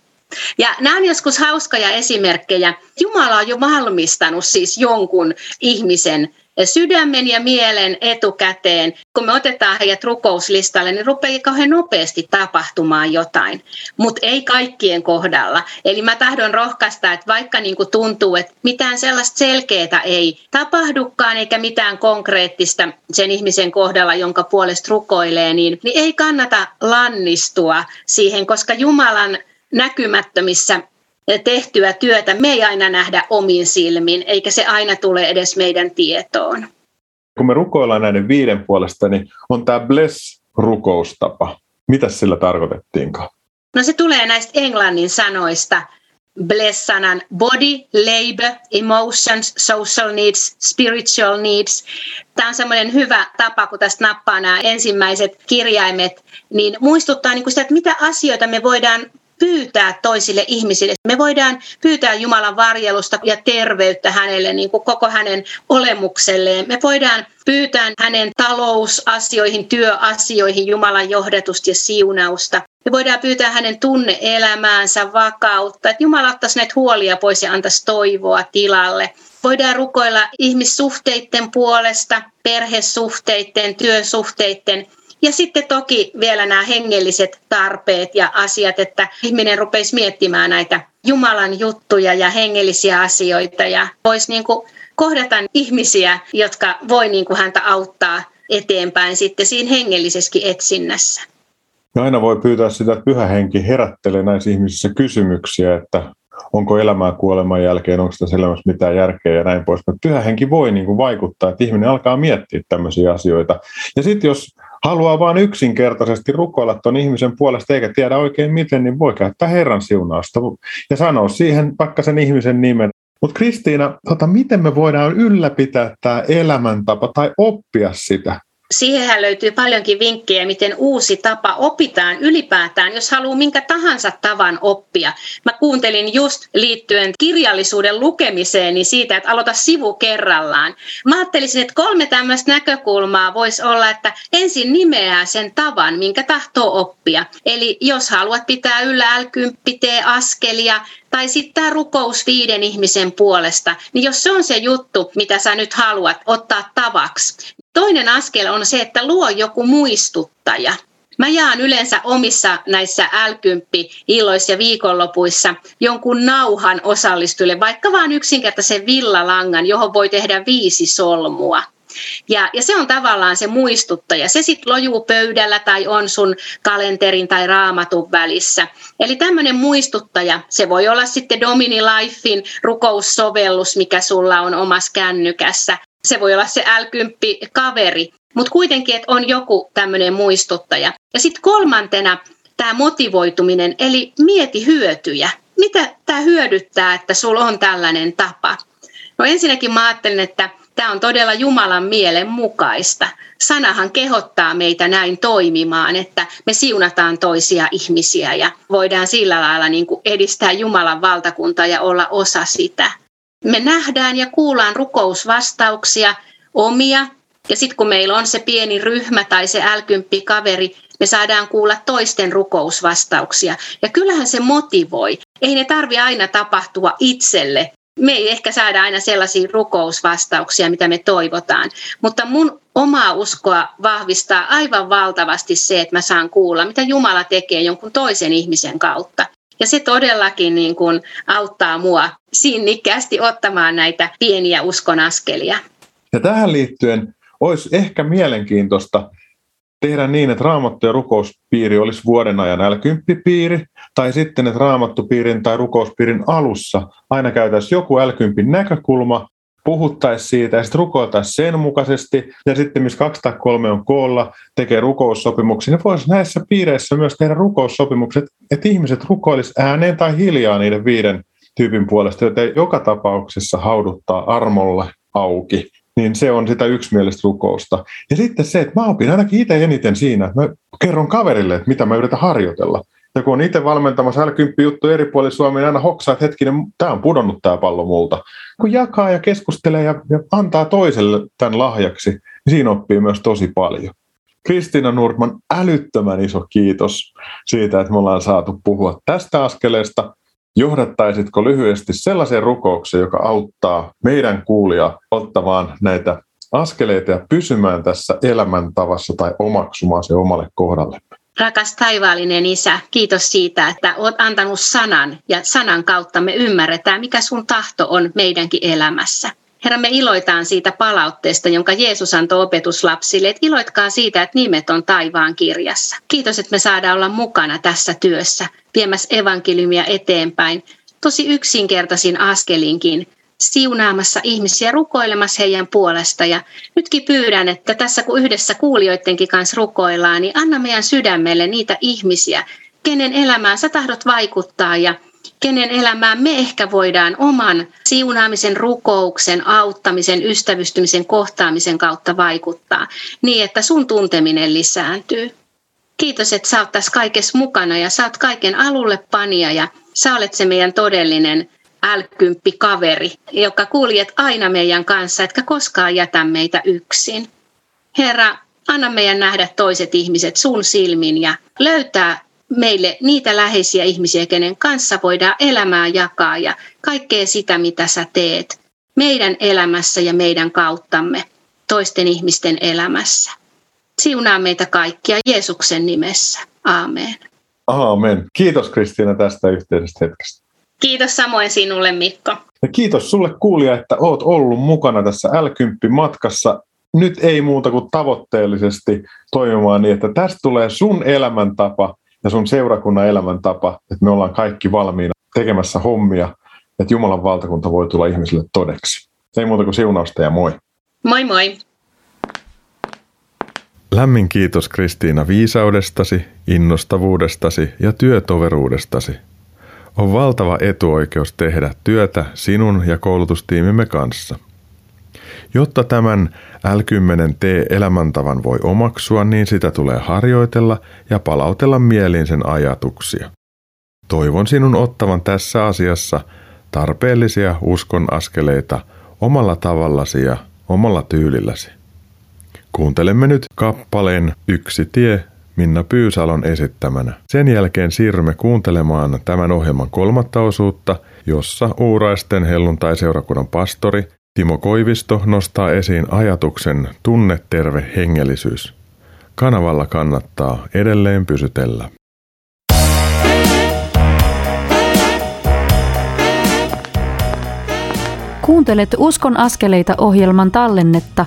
Ja nämä on joskus hauskoja esimerkkejä. Jumala on jo valmistanut siis jonkun ihmisen sydämen ja mielen etukäteen. Kun me otetaan heidät rukouslistalle, niin rupeaa kauhean nopeasti tapahtumaan jotain, mutta ei kaikkien kohdalla. Eli mä tahdon rohkaista, että vaikka niin kuin tuntuu, että mitään sellaista selkeää ei tapahdukaan eikä mitään konkreettista sen ihmisen kohdalla, jonka puolesta rukoilee, niin, niin ei kannata lannistua siihen, koska Jumalan näkymättömissä tehtyä työtä me ei aina nähdä omiin silmiin, eikä se aina tule edes meidän tietoon. Kun me rukoillaan näiden viiden puolesta, niin on tämä bless-rukoustapa. Mitä sillä tarkoitettiinkaan? No se tulee näistä englannin sanoista. Bless-sanan body, labor, emotions, social needs, spiritual needs. Tämä on semmoinen hyvä tapa, kun tästä nappaa nämä ensimmäiset kirjaimet, niin muistuttaa niin kuin sitä, että mitä asioita me voidaan pyytää toisille ihmisille. Me voidaan pyytää Jumalan varjelusta ja terveyttä hänelle, niin kuin koko hänen olemukselleen. Me voidaan pyytää hänen talousasioihin, työasioihin Jumalan johdatusta ja siunausta. Me voidaan pyytää hänen tunneelämäänsä vakautta, että Jumala ottaisi näitä huolia pois ja antaisi toivoa tilalle. Voidaan rukoilla ihmissuhteiden puolesta, perhesuhteiden, työsuhteiden ja sitten toki vielä nämä hengelliset tarpeet ja asiat, että ihminen rupeisi miettimään näitä Jumalan juttuja ja hengellisiä asioita ja voisi niin kuin kohdata ihmisiä, jotka voi niin kuin häntä auttaa eteenpäin sitten siinä hengellisessäkin etsinnässä. Ja aina voi pyytää sitä, että pyhä henki herättelee näissä ihmisissä kysymyksiä, että onko elämää kuoleman jälkeen, onko tässä elämässä mitään järkeä ja näin pois. Mutta pyhä henki voi niin kuin vaikuttaa, että ihminen alkaa miettiä tämmöisiä asioita. Ja sitten jos haluaa vain yksinkertaisesti rukoilla tuon ihmisen puolesta eikä tiedä oikein miten, niin voi käyttää Herran siunausta ja sanoa siihen vaikka sen ihmisen nimen. Mutta Kristiina, tota, miten me voidaan ylläpitää tämä elämäntapa tai oppia sitä? Siihenhän löytyy paljonkin vinkkejä, miten uusi tapa opitaan ylipäätään, jos haluaa minkä tahansa tavan oppia. Mä kuuntelin just liittyen kirjallisuuden lukemiseen niin siitä, että aloita sivu kerrallaan. Mä ajattelisin, että kolme tämmöistä näkökulmaa voisi olla, että ensin nimeää sen tavan, minkä tahtoo oppia. Eli jos haluat pitää yllä l askelia, tai sitten tämä rukous viiden ihmisen puolesta, niin jos se on se juttu, mitä sä nyt haluat ottaa tavaksi, Toinen askel on se, että luo joku muistuttaja. Mä jaan yleensä omissa näissä l illoissa ja viikonlopuissa jonkun nauhan osallistujille, vaikka vain yksinkertaisen villalangan, johon voi tehdä viisi solmua. Ja, ja se on tavallaan se muistuttaja. Se sitten lojuu pöydällä tai on sun kalenterin tai raamatun välissä. Eli tämmöinen muistuttaja, se voi olla sitten Domini Lifein rukoussovellus, mikä sulla on omassa kännykässä. Se voi olla se L10-kaveri, mutta kuitenkin, että on joku tämmöinen muistuttaja. Ja sitten kolmantena tämä motivoituminen, eli mieti hyötyjä. Mitä tämä hyödyttää, että sulla on tällainen tapa? No ensinnäkin mä ajattelen, että Tämä on todella Jumalan mielen mukaista. Sanahan kehottaa meitä näin toimimaan, että me siunataan toisia ihmisiä ja voidaan sillä lailla niin kuin edistää Jumalan valtakuntaa ja olla osa sitä. Me nähdään ja kuullaan rukousvastauksia, omia, ja sitten kun meillä on se pieni ryhmä tai se älkympi kaveri, me saadaan kuulla toisten rukousvastauksia. Ja kyllähän se motivoi. Ei ne tarvi aina tapahtua itselle, me ei ehkä saada aina sellaisia rukousvastauksia, mitä me toivotaan, mutta mun omaa uskoa vahvistaa aivan valtavasti se, että mä saan kuulla, mitä Jumala tekee jonkun toisen ihmisen kautta. Ja se todellakin niin kuin auttaa mua sinnikkäästi ottamaan näitä pieniä uskonaskelia. Ja tähän liittyen olisi ehkä mielenkiintoista tehdä niin, että raamattu- ja rukouspiiri olisi vuoden ajan l piiri tai sitten, että raamattupiirin tai rukouspiirin alussa aina käytäisiin joku l näkökulma, puhuttaisiin siitä ja sitten rukoiltaisiin sen mukaisesti. Ja sitten, missä kaksi tai kolme on koolla, tekee rukoussopimuksia, niin voisi näissä piireissä myös tehdä rukoussopimukset, että ihmiset rukoilisivat ääneen tai hiljaa niiden viiden tyypin puolesta, joten joka tapauksessa hauduttaa armolle auki niin se on sitä yksimielistä rukousta. Ja sitten se, että mä opin ainakin itse eniten siinä, että mä kerron kaverille, että mitä mä yritän harjoitella. Ja kun on itse valmentamassa l juttu eri puolilla Suomea, niin aina hoksaa, että hetkinen, tämä on pudonnut tämä pallo multa. Kun jakaa ja keskustelee ja, ja antaa toiselle tämän lahjaksi, niin siinä oppii myös tosi paljon. Kristiina Nurman, älyttömän iso kiitos siitä, että me ollaan saatu puhua tästä askeleesta johdattaisitko lyhyesti sellaisen rukouksen, joka auttaa meidän kuulia ottamaan näitä askeleita ja pysymään tässä elämäntavassa tai omaksumaan se omalle kohdalle? Rakas taivaallinen Isä, kiitos siitä, että olet antanut sanan ja sanan kautta me ymmärretään, mikä sun tahto on meidänkin elämässä. Herra, me iloitaan siitä palautteesta, jonka Jeesus antoi opetuslapsille, että iloitkaa siitä, että nimet on taivaan kirjassa. Kiitos, että me saadaan olla mukana tässä työssä, viemässä evankeliumia eteenpäin, tosi yksinkertaisin askelinkin, siunaamassa ihmisiä, rukoilemassa heidän puolesta. Ja nytkin pyydän, että tässä kun yhdessä kuulijoidenkin kanssa rukoillaan, niin anna meidän sydämelle niitä ihmisiä, kenen elämään sä tahdot vaikuttaa ja kenen elämään me ehkä voidaan oman siunaamisen, rukouksen, auttamisen, ystävystymisen, kohtaamisen kautta vaikuttaa niin, että sun tunteminen lisääntyy. Kiitos, että sä oot tässä kaikessa mukana ja sä oot kaiken alulle panija ja sä olet se meidän todellinen älkympi kaveri, joka kuljet aina meidän kanssa, etkä koskaan jätä meitä yksin. Herra, anna meidän nähdä toiset ihmiset sun silmin ja löytää meille niitä läheisiä ihmisiä, kenen kanssa voidaan elämää jakaa ja kaikkea sitä, mitä sä teet meidän elämässä ja meidän kauttamme toisten ihmisten elämässä. Siunaa meitä kaikkia Jeesuksen nimessä. Aamen. Aamen. Kiitos Kristiina tästä yhteisestä hetkestä. Kiitos samoin sinulle Mikko. Ja kiitos sulle kuulija, että oot ollut mukana tässä L10-matkassa. Nyt ei muuta kuin tavoitteellisesti toimimaan niin, että tästä tulee sun elämäntapa ja sun seurakunnan elämäntapa, että me ollaan kaikki valmiina tekemässä hommia, että Jumalan valtakunta voi tulla ihmisille todeksi. Ei muuta kuin siunausta ja moi. Moi moi. Lämmin kiitos Kristiina viisaudestasi, innostavuudestasi ja työtoveruudestasi. On valtava etuoikeus tehdä työtä sinun ja koulutustiimimme kanssa. Jotta tämän L10T-elämäntavan voi omaksua, niin sitä tulee harjoitella ja palautella mieliin sen ajatuksia. Toivon sinun ottavan tässä asiassa tarpeellisia uskon askeleita omalla tavallasi ja omalla tyylilläsi. Kuuntelemme nyt kappaleen Yksi tie Minna Pyysalon esittämänä. Sen jälkeen siirrymme kuuntelemaan tämän ohjelman kolmatta osuutta, jossa Uuraisten helluntai-seurakunnan pastori Timo Koivisto nostaa esiin ajatuksen tunneterve hengellisyys. Kanavalla kannattaa edelleen pysytellä. Kuuntelet Uskon askeleita ohjelman tallennetta,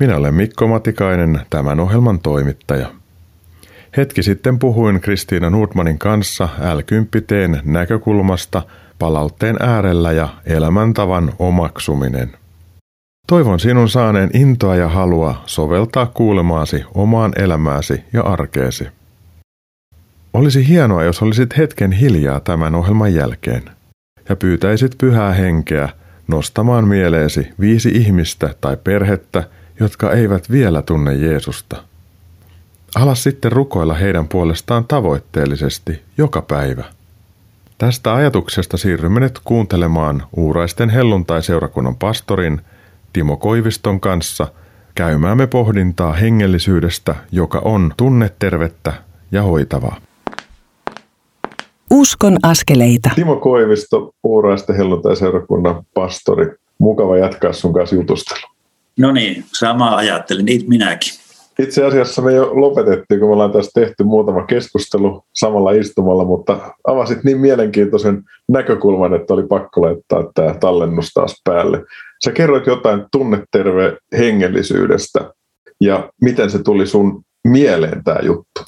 Minä olen Mikko Matikainen, tämän ohjelman toimittaja. Hetki sitten puhuin Kristiina Nordmanin kanssa l näkökulmasta palautteen äärellä ja elämäntavan omaksuminen. Toivon sinun saaneen intoa ja halua soveltaa kuulemaasi omaan elämääsi ja arkeesi. Olisi hienoa, jos olisit hetken hiljaa tämän ohjelman jälkeen ja pyytäisit pyhää henkeä nostamaan mieleesi viisi ihmistä tai perhettä, jotka eivät vielä tunne Jeesusta. Ala sitten rukoilla heidän puolestaan tavoitteellisesti joka päivä. Tästä ajatuksesta siirrymme nyt kuuntelemaan Uuraisten helluntai-seurakunnan pastorin Timo Koiviston kanssa käymäämme pohdintaa hengellisyydestä, joka on tunnetervettä ja hoitavaa. Uskon askeleita. Timo Koivisto, Uuraisten helluntai-seurakunnan pastori. Mukava jatkaa sun kanssa jutustelu. No niin, samaa ajattelin, niitä minäkin. Itse asiassa me jo lopetettiin, kun me ollaan tässä tehty muutama keskustelu samalla istumalla, mutta avasit niin mielenkiintoisen näkökulman, että oli pakko laittaa tämä tallennus taas päälle. Sä kerroit jotain tunneterve hengellisyydestä ja miten se tuli sun mieleen tämä juttu?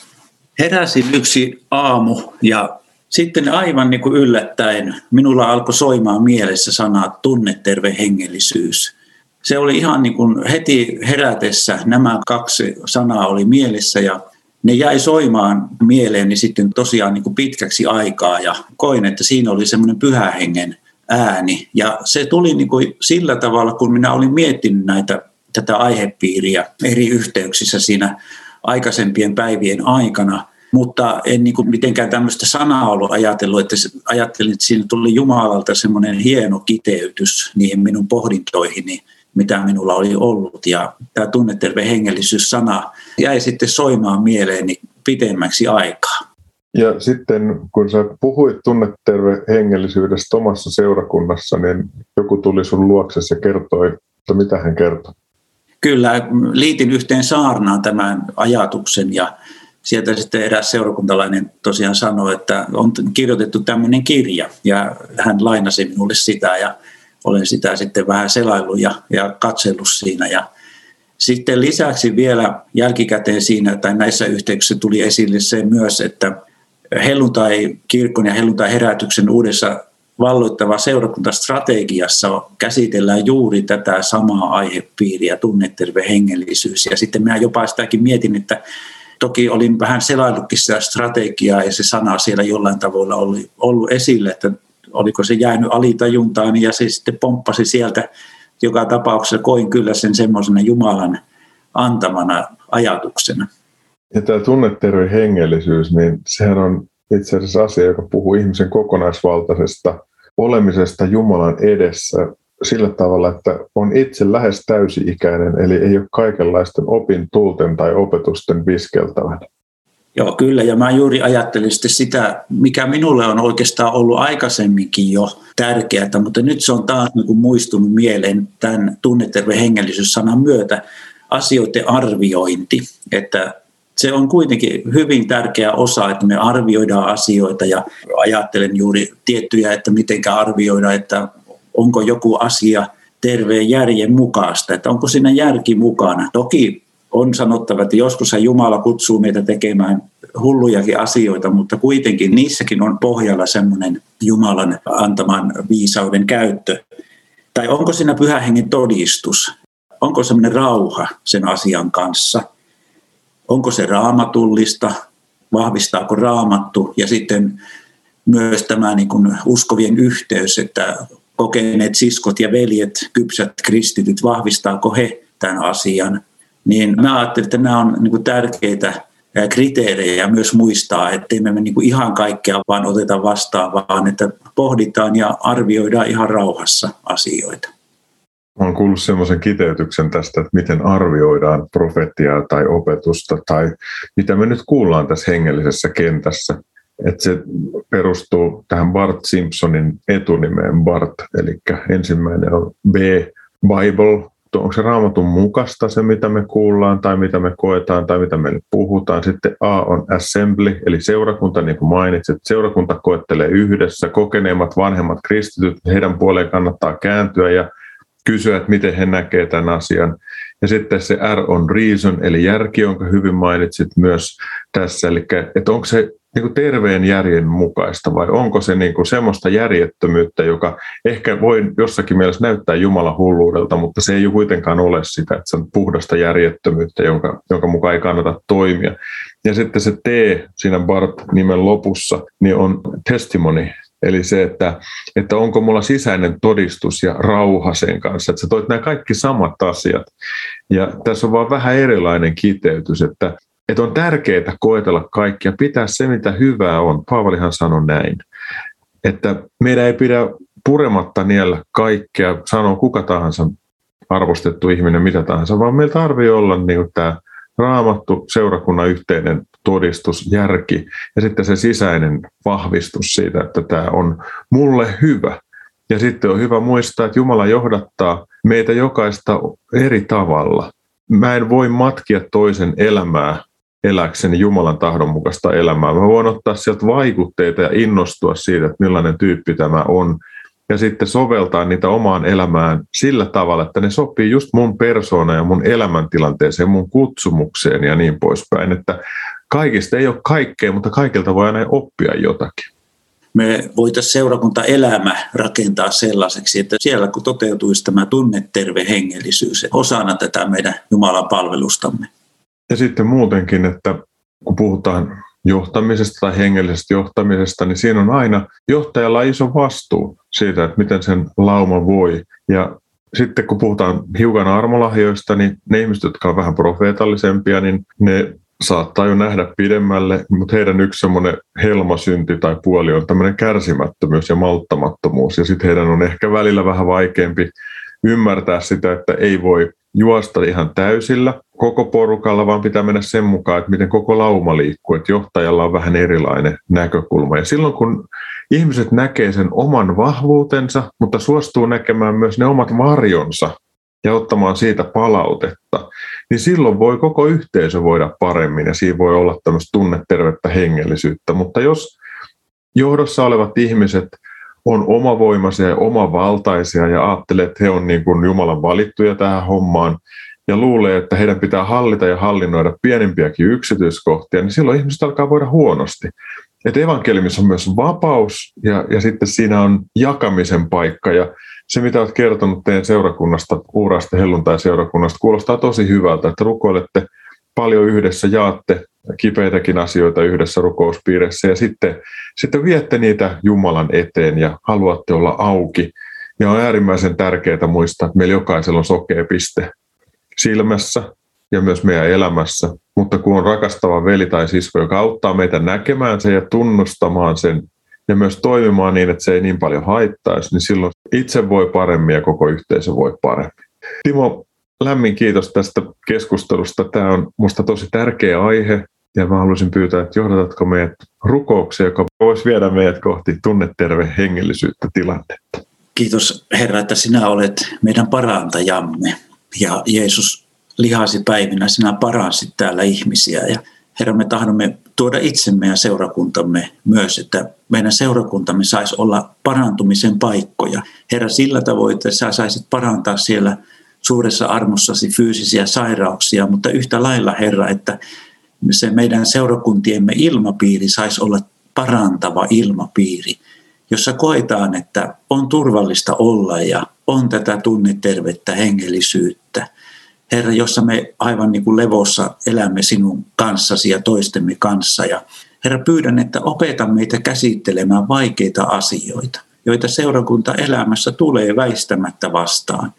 Heräsin yksi aamu ja sitten aivan niin kuin yllättäen minulla alkoi soimaan mielessä sana tunneterve hengellisyys. Se oli ihan niin kuin heti herätessä nämä kaksi sanaa oli mielessä ja ne jäi soimaan mieleeni sitten tosiaan niin kuin pitkäksi aikaa ja koin, että siinä oli semmoinen pyhähengen ääni. Ja se tuli niin kuin sillä tavalla, kun minä olin miettinyt näitä, tätä aihepiiriä eri yhteyksissä siinä aikaisempien päivien aikana, mutta en niin kuin mitenkään tämmöistä sanaa ollut ajatellut, että ajattelin, että siinä tuli Jumalalta semmoinen hieno kiteytys niihin minun pohdintoihini, mitä minulla oli ollut. Ja tämä tunneterve hengellisyys-sana jäi sitten soimaan mieleeni pitemmäksi aikaa. Ja sitten kun sä puhuit tunneterve hengellisyydestä omassa seurakunnassa, niin joku tuli sun luokse ja kertoi, että mitä hän kertoi. Kyllä, liitin yhteen saarnaan tämän ajatuksen ja sieltä sitten eräs seurakuntalainen tosiaan sanoi, että on kirjoitettu tämmöinen kirja ja hän lainasi minulle sitä ja olen sitä sitten vähän selaillut ja, ja katsellut siinä ja sitten lisäksi vielä jälkikäteen siinä tai näissä yhteyksissä tuli esille se myös, että helluntai-kirkon ja helluntai-herätyksen uudessa valloittava seurakuntastrategiassa käsitellään juuri tätä samaa aihepiiriä, tunneterve hengellisyys. Ja sitten minä jopa sitäkin mietin, että toki olin vähän selaillutkin sitä strategiaa ja se sana siellä jollain tavalla oli ollut esille, että oliko se jäänyt alitajuntaan ja se sitten pomppasi sieltä. Joka tapauksessa koin kyllä sen semmoisena Jumalan antamana ajatuksena. Ja tämä tunneterve hengellisyys, niin sehän on itse asiassa asia, joka puhuu ihmisen kokonaisvaltaisesta olemisesta Jumalan edessä sillä tavalla, että on itse lähes täysi-ikäinen, eli ei ole kaikenlaisten opin tulten tai opetusten viskeltävän. Joo, kyllä. Ja mä juuri ajattelin sitten sitä, mikä minulle on oikeastaan ollut aikaisemminkin jo tärkeää, mutta nyt se on taas niin kuin muistunut mieleen tämän tunneterve hengellisyys-sanan myötä asioiden arviointi. Että se on kuitenkin hyvin tärkeä osa, että me arvioidaan asioita ja ajattelen juuri tiettyjä, että miten arvioida, että onko joku asia terveen järjen mukaista, että onko siinä järki mukana. Toki on sanottava, että joskus Jumala kutsuu meitä tekemään hullujakin asioita, mutta kuitenkin niissäkin on pohjalla semmoinen Jumalan antaman viisauden käyttö. Tai onko siinä pyhähengen todistus? Onko semmoinen rauha sen asian kanssa? Onko se raamatullista? Vahvistaako raamattu? Ja sitten myös tämä niin kuin uskovien yhteys, että kokeneet siskot ja veljet, kypsät kristityt, vahvistaako he tämän asian? Niin mä ajattelin, että nämä on niin kuin tärkeitä kriteerejä myös muistaa, ettei me niin kuin ihan kaikkea vaan oteta vastaan, vaan että pohditaan ja arvioidaan ihan rauhassa asioita. Olen kuullut semmoisen kiteytyksen tästä, että miten arvioidaan profetiaa tai opetusta tai mitä me nyt kuullaan tässä hengellisessä kentässä. Että se perustuu tähän Bart Simpsonin etunimeen Bart, eli ensimmäinen on B, Bible, onko se raamatun mukasta se, mitä me kuullaan tai mitä me koetaan tai mitä meille puhutaan. Sitten A on assembly, eli seurakunta, niin kuin mainitsit. Seurakunta koettelee yhdessä, kokeneemmat vanhemmat kristityt, heidän puoleen kannattaa kääntyä ja kysyä, että miten he näkevät tämän asian. Ja sitten se R on reason, eli järki, jonka hyvin mainitsit myös tässä. Eli että onko se niin kuin terveen järjen mukaista vai onko se niin kuin semmoista järjettömyyttä, joka ehkä voi jossakin mielessä näyttää Jumalan hulluudelta, mutta se ei kuitenkaan ole sitä, että se on puhdasta järjettömyyttä, jonka, jonka mukaan ei kannata toimia. Ja sitten se T siinä Bart-nimen lopussa niin on testimony, Eli se, että, että onko mulla sisäinen todistus ja rauha sen kanssa, että sä toit nämä kaikki samat asiat. Ja tässä on vaan vähän erilainen kiteytys, että, että on tärkeää koetella kaikkia, pitää se, mitä hyvää on. Paavalihan sanoi näin, että meidän ei pidä purematta niellä kaikkea, sanoo kuka tahansa arvostettu ihminen, mitä tahansa, vaan meillä tarvii olla niin tämä raamattu, seurakunnan yhteinen todistus, järki ja sitten se sisäinen vahvistus siitä, että tämä on mulle hyvä. Ja sitten on hyvä muistaa, että Jumala johdattaa meitä jokaista eri tavalla. Mä en voi matkia toisen elämää eläkseni Jumalan tahdon mukaista elämää. Mä voin ottaa sieltä vaikutteita ja innostua siitä, että millainen tyyppi tämä on ja sitten soveltaa niitä omaan elämään sillä tavalla, että ne sopii just mun persoona ja mun elämäntilanteeseen, mun kutsumukseen ja niin poispäin. Että kaikista ei ole kaikkea, mutta kaikilta voi aina oppia jotakin. Me voitaisiin seurakunta-elämä rakentaa sellaiseksi, että siellä kun toteutuisi tämä tunneterve hengellisyys osana tätä meidän Jumalan palvelustamme. Ja sitten muutenkin, että kun puhutaan johtamisesta tai hengellisestä johtamisesta, niin siinä on aina johtajalla iso vastuu siitä, että miten sen lauma voi. Ja sitten kun puhutaan hiukan armolahjoista, niin ne ihmiset, jotka on vähän profeetallisempia, niin ne saattaa jo nähdä pidemmälle, mutta heidän yksi semmoinen helmasynti tai puoli on tämmöinen kärsimättömyys ja malttamattomuus. Ja sitten heidän on ehkä välillä vähän vaikeampi ymmärtää sitä, että ei voi juosta ihan täysillä koko porukalla, vaan pitää mennä sen mukaan, että miten koko lauma liikkuu, että johtajalla on vähän erilainen näkökulma. Ja silloin kun ihmiset näkee sen oman vahvuutensa, mutta suostuu näkemään myös ne omat varjonsa ja ottamaan siitä palautetta, niin silloin voi koko yhteisö voida paremmin ja siinä voi olla tämmöistä tunnetervettä hengellisyyttä. Mutta jos johdossa olevat ihmiset on omavoimaisia ja omavaltaisia ja ajattelee, että he on niin kuin Jumalan valittuja tähän hommaan ja luulee, että heidän pitää hallita ja hallinnoida pienempiäkin yksityiskohtia, niin silloin ihmiset alkaa voida huonosti. Että evankeliumissa on myös vapaus ja, ja sitten siinä on jakamisen paikka ja se, mitä olet kertonut teidän seurakunnasta, uurasta helluntai-seurakunnasta, kuulostaa tosi hyvältä, että rukoilette paljon yhdessä, jaatte kipeitäkin asioita yhdessä rukouspiirissä ja sitten, sitten viette niitä Jumalan eteen ja haluatte olla auki. Ja on äärimmäisen tärkeää muistaa, että meillä jokaisella on sokea piste silmässä ja myös meidän elämässä. Mutta kun on rakastava veli tai sisko, joka auttaa meitä näkemään sen ja tunnustamaan sen ja myös toimimaan niin, että se ei niin paljon haittaisi, niin silloin itse voi paremmin ja koko yhteisö voi paremmin. Timo, lämmin kiitos tästä keskustelusta. Tämä on minusta tosi tärkeä aihe ja mä haluaisin pyytää, että johdatatko meidät rukoukseen, joka voisi viedä meidät kohti tunneterve hengellisyyttä tilannetta. Kiitos Herra, että sinä olet meidän parantajamme ja Jeesus lihasi päivinä sinä paransit täällä ihmisiä ja Herra, me tahdomme tuoda itsemme ja seurakuntamme myös, että meidän seurakuntamme saisi olla parantumisen paikkoja. Herra, sillä tavoin, että sä saisit parantaa siellä suuressa armossasi fyysisiä sairauksia, mutta yhtä lailla, Herra, että se meidän seurakuntiemme ilmapiiri saisi olla parantava ilmapiiri, jossa koetaan, että on turvallista olla ja on tätä tunnetervettä hengellisyyttä. Herra, jossa me aivan niin kuin levossa elämme sinun kanssasi ja toistemme kanssa. Ja Herra, pyydän, että opeta meitä käsittelemään vaikeita asioita, joita seurakunta elämässä tulee väistämättä vastaan.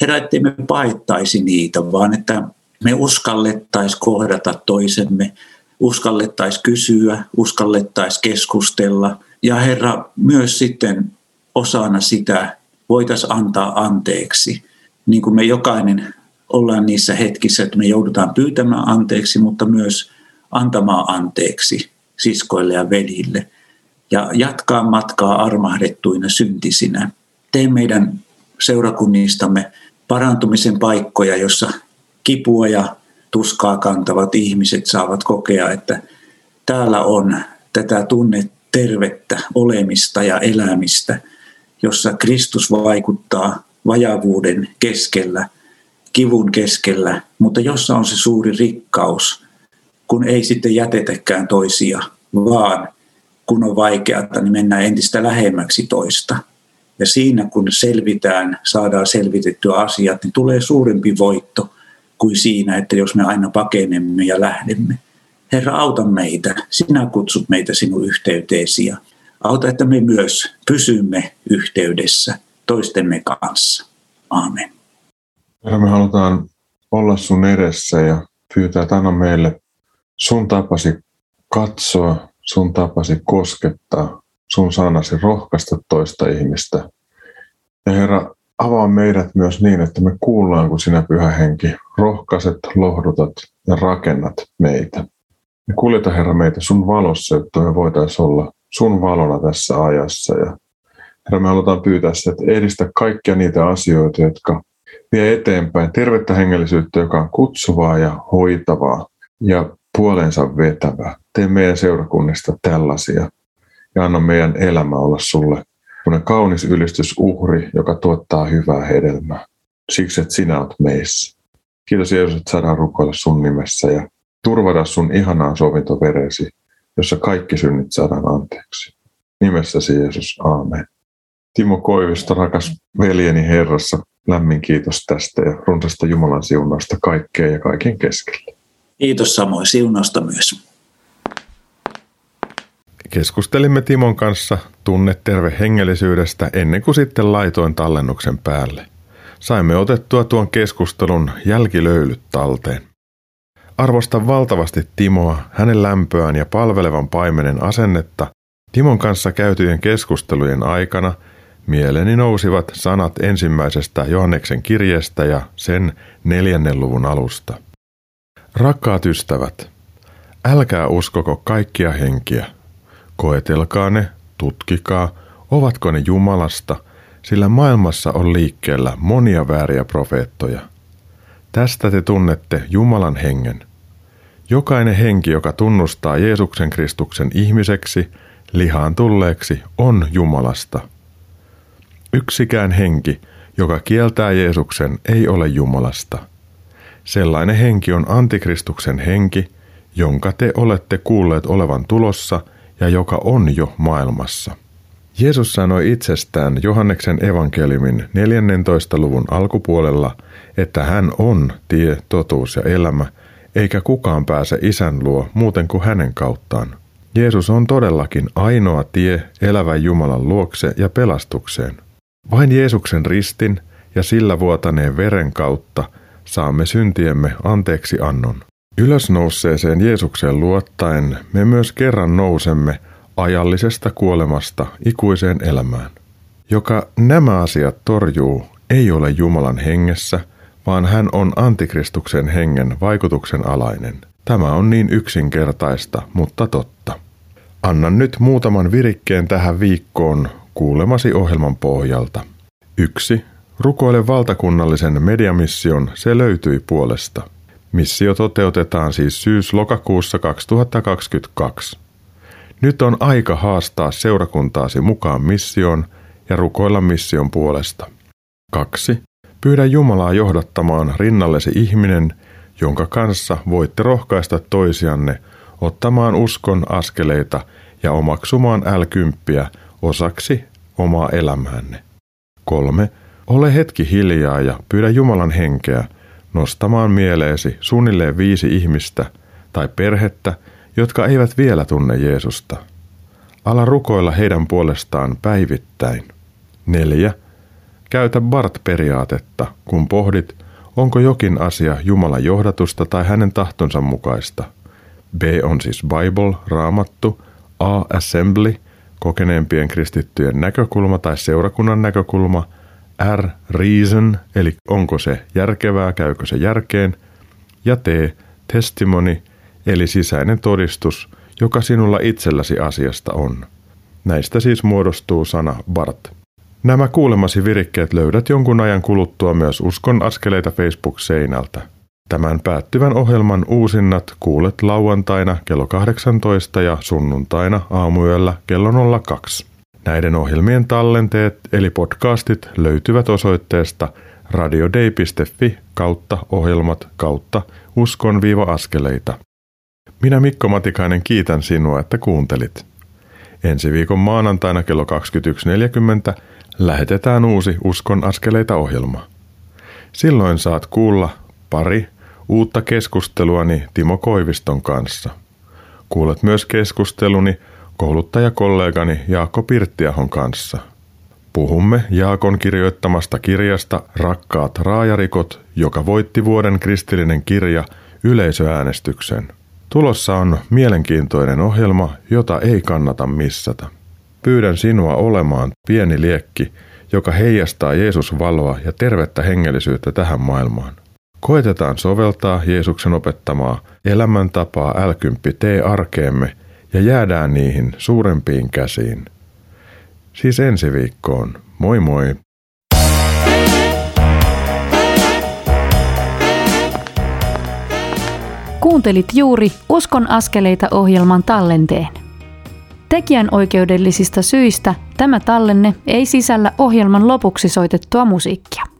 Herra, ettei me paittaisi niitä, vaan että me uskallettaisiin kohdata toisemme, uskallettaisiin kysyä, uskallettaisiin keskustella. Ja Herra, myös sitten osana sitä voitaisiin antaa anteeksi. Niin kuin me jokainen ollaan niissä hetkissä, että me joudutaan pyytämään anteeksi, mutta myös antamaan anteeksi siskoille ja velille. Ja jatkaa matkaa armahdettuina syntisinä. Tee meidän seurakunnistamme parantumisen paikkoja, jossa kipua ja tuskaa kantavat ihmiset saavat kokea, että täällä on tätä tunne tervettä olemista ja elämistä, jossa Kristus vaikuttaa vajavuuden keskellä, kivun keskellä, mutta jossa on se suuri rikkaus, kun ei sitten jätetäkään toisia, vaan kun on vaikeata, niin mennään entistä lähemmäksi toista. Ja siinä kun selvitään, saadaan selvitettyä asiat, niin tulee suurempi voitto kuin siinä, että jos me aina pakenemme ja lähdemme. Herra, auta meitä. Sinä kutsut meitä sinun yhteyteesi ja auta, että me myös pysymme yhteydessä toistemme kanssa. Aamen. Herra, me halutaan olla sun edessä ja pyytää, että anna meille sun tapasi katsoa, sun tapasi koskettaa, sun sanasi rohkaista toista ihmistä. Ja Herra, avaa meidät myös niin, että me kuullaan, kun sinä pyhä henki rohkaiset, lohdutat ja rakennat meitä. Ja kuljeta Herra meitä sun valossa, että me voitaisiin olla sun valona tässä ajassa. Ja Herra, me halutaan pyytää sitä, että edistä kaikkia niitä asioita, jotka vie eteenpäin tervettä hengellisyyttä, joka on kutsuvaa ja hoitavaa ja puolensa vetävää. Tee meidän seurakunnista tällaisia ja anna meidän elämä olla sulle kaunis ylistysuhri, joka tuottaa hyvää hedelmää. Siksi, että sinä olet meissä. Kiitos Jeesus, että saadaan rukoilla sun nimessä ja turvata sun ihanaan sovintoveresi, jossa kaikki synnit saadaan anteeksi. Nimessäsi Jeesus, aamen. Timo Koivisto, rakas veljeni Herrassa, lämmin kiitos tästä ja runsasta Jumalan siunausta kaikkea ja kaiken keskellä. Kiitos samoin siunausta myös. Keskustelimme Timon kanssa tunne terve hengellisyydestä ennen kuin sitten laitoin tallennuksen päälle. Saimme otettua tuon keskustelun jälkilöylyt talteen. Arvostan valtavasti Timoa, hänen lämpöään ja palvelevan paimenen asennetta. Timon kanssa käytyjen keskustelujen aikana mieleeni nousivat sanat ensimmäisestä Johanneksen kirjeestä ja sen neljännen luvun alusta. Rakkaat ystävät, älkää uskoko kaikkia henkiä – Koetelkaa ne, tutkikaa, ovatko ne Jumalasta, sillä maailmassa on liikkeellä monia vääriä profeettoja. Tästä te tunnette Jumalan hengen. Jokainen henki, joka tunnustaa Jeesuksen Kristuksen ihmiseksi, lihaan tulleeksi, on Jumalasta. Yksikään henki, joka kieltää Jeesuksen, ei ole Jumalasta. Sellainen henki on antikristuksen henki, jonka te olette kuulleet olevan tulossa – ja joka on jo maailmassa. Jeesus sanoi itsestään Johanneksen evankeliumin 14. luvun alkupuolella, että hän on tie, totuus ja elämä, eikä kukaan pääse isän luo muuten kuin hänen kauttaan. Jeesus on todellakin ainoa tie elävän Jumalan luokse ja pelastukseen. Vain Jeesuksen ristin ja sillä vuotaneen veren kautta saamme syntiemme anteeksi annon. Ylösnousseeseen Jeesukseen luottaen me myös kerran nousemme ajallisesta kuolemasta ikuiseen elämään. Joka nämä asiat torjuu, ei ole Jumalan hengessä, vaan hän on antikristuksen hengen vaikutuksen alainen. Tämä on niin yksinkertaista, mutta totta. Annan nyt muutaman virikkeen tähän viikkoon kuulemasi ohjelman pohjalta. 1. Rukoile valtakunnallisen mediamission, se löytyi puolesta. Missio toteutetaan siis syys-lokakuussa 2022. Nyt on aika haastaa seurakuntaasi mukaan missioon ja rukoilla mission puolesta. 2. Pyydä Jumalaa johdattamaan rinnallesi ihminen, jonka kanssa voitte rohkaista toisianne ottamaan uskon askeleita ja omaksumaan älkymppiä osaksi omaa elämäänne. 3. Ole hetki hiljaa ja pyydä Jumalan henkeä – nostamaan mieleesi suunnilleen viisi ihmistä tai perhettä, jotka eivät vielä tunne Jeesusta. Ala rukoilla heidän puolestaan päivittäin. 4. Käytä BART-periaatetta, kun pohdit, Onko jokin asia Jumalan johdatusta tai hänen tahtonsa mukaista? B on siis Bible, raamattu, A assembly, kokeneempien kristittyjen näkökulma tai seurakunnan näkökulma, R reason, eli onko se järkevää, käykö se järkeen, ja T testimony, eli sisäinen todistus, joka sinulla itselläsi asiasta on. Näistä siis muodostuu sana Bart. Nämä kuulemasi virikkeet löydät jonkun ajan kuluttua myös Uskon askeleita Facebook-seinältä. Tämän päättyvän ohjelman uusinnat kuulet lauantaina kello 18 ja sunnuntaina aamuyöllä kello 02. Näiden ohjelmien tallenteet eli podcastit löytyvät osoitteesta radiodei.fi kautta ohjelmat kautta uskon-askeleita. Minä Mikko Matikainen kiitän sinua, että kuuntelit. Ensi viikon maanantaina kello 21.40 lähetetään uusi Uskon askeleita ohjelma. Silloin saat kuulla pari uutta keskusteluani Timo Koiviston kanssa. Kuulet myös keskusteluni kouluttajakollegani Jaakko Pirttiahon kanssa. Puhumme Jaakon kirjoittamasta kirjasta Rakkaat raajarikot, joka voitti vuoden kristillinen kirja yleisöäänestyksen. Tulossa on mielenkiintoinen ohjelma, jota ei kannata missata. Pyydän sinua olemaan pieni liekki, joka heijastaa Jeesus valoa ja tervettä hengellisyyttä tähän maailmaan. Koetetaan soveltaa Jeesuksen opettamaa elämäntapaa l tee arkeemme ja jäädään niihin suurempiin käsiin. Siis ensi viikkoon. Moi moi! Kuuntelit juuri Uskon askeleita ohjelman tallenteen. Tekijän oikeudellisista syistä tämä tallenne ei sisällä ohjelman lopuksi soitettua musiikkia.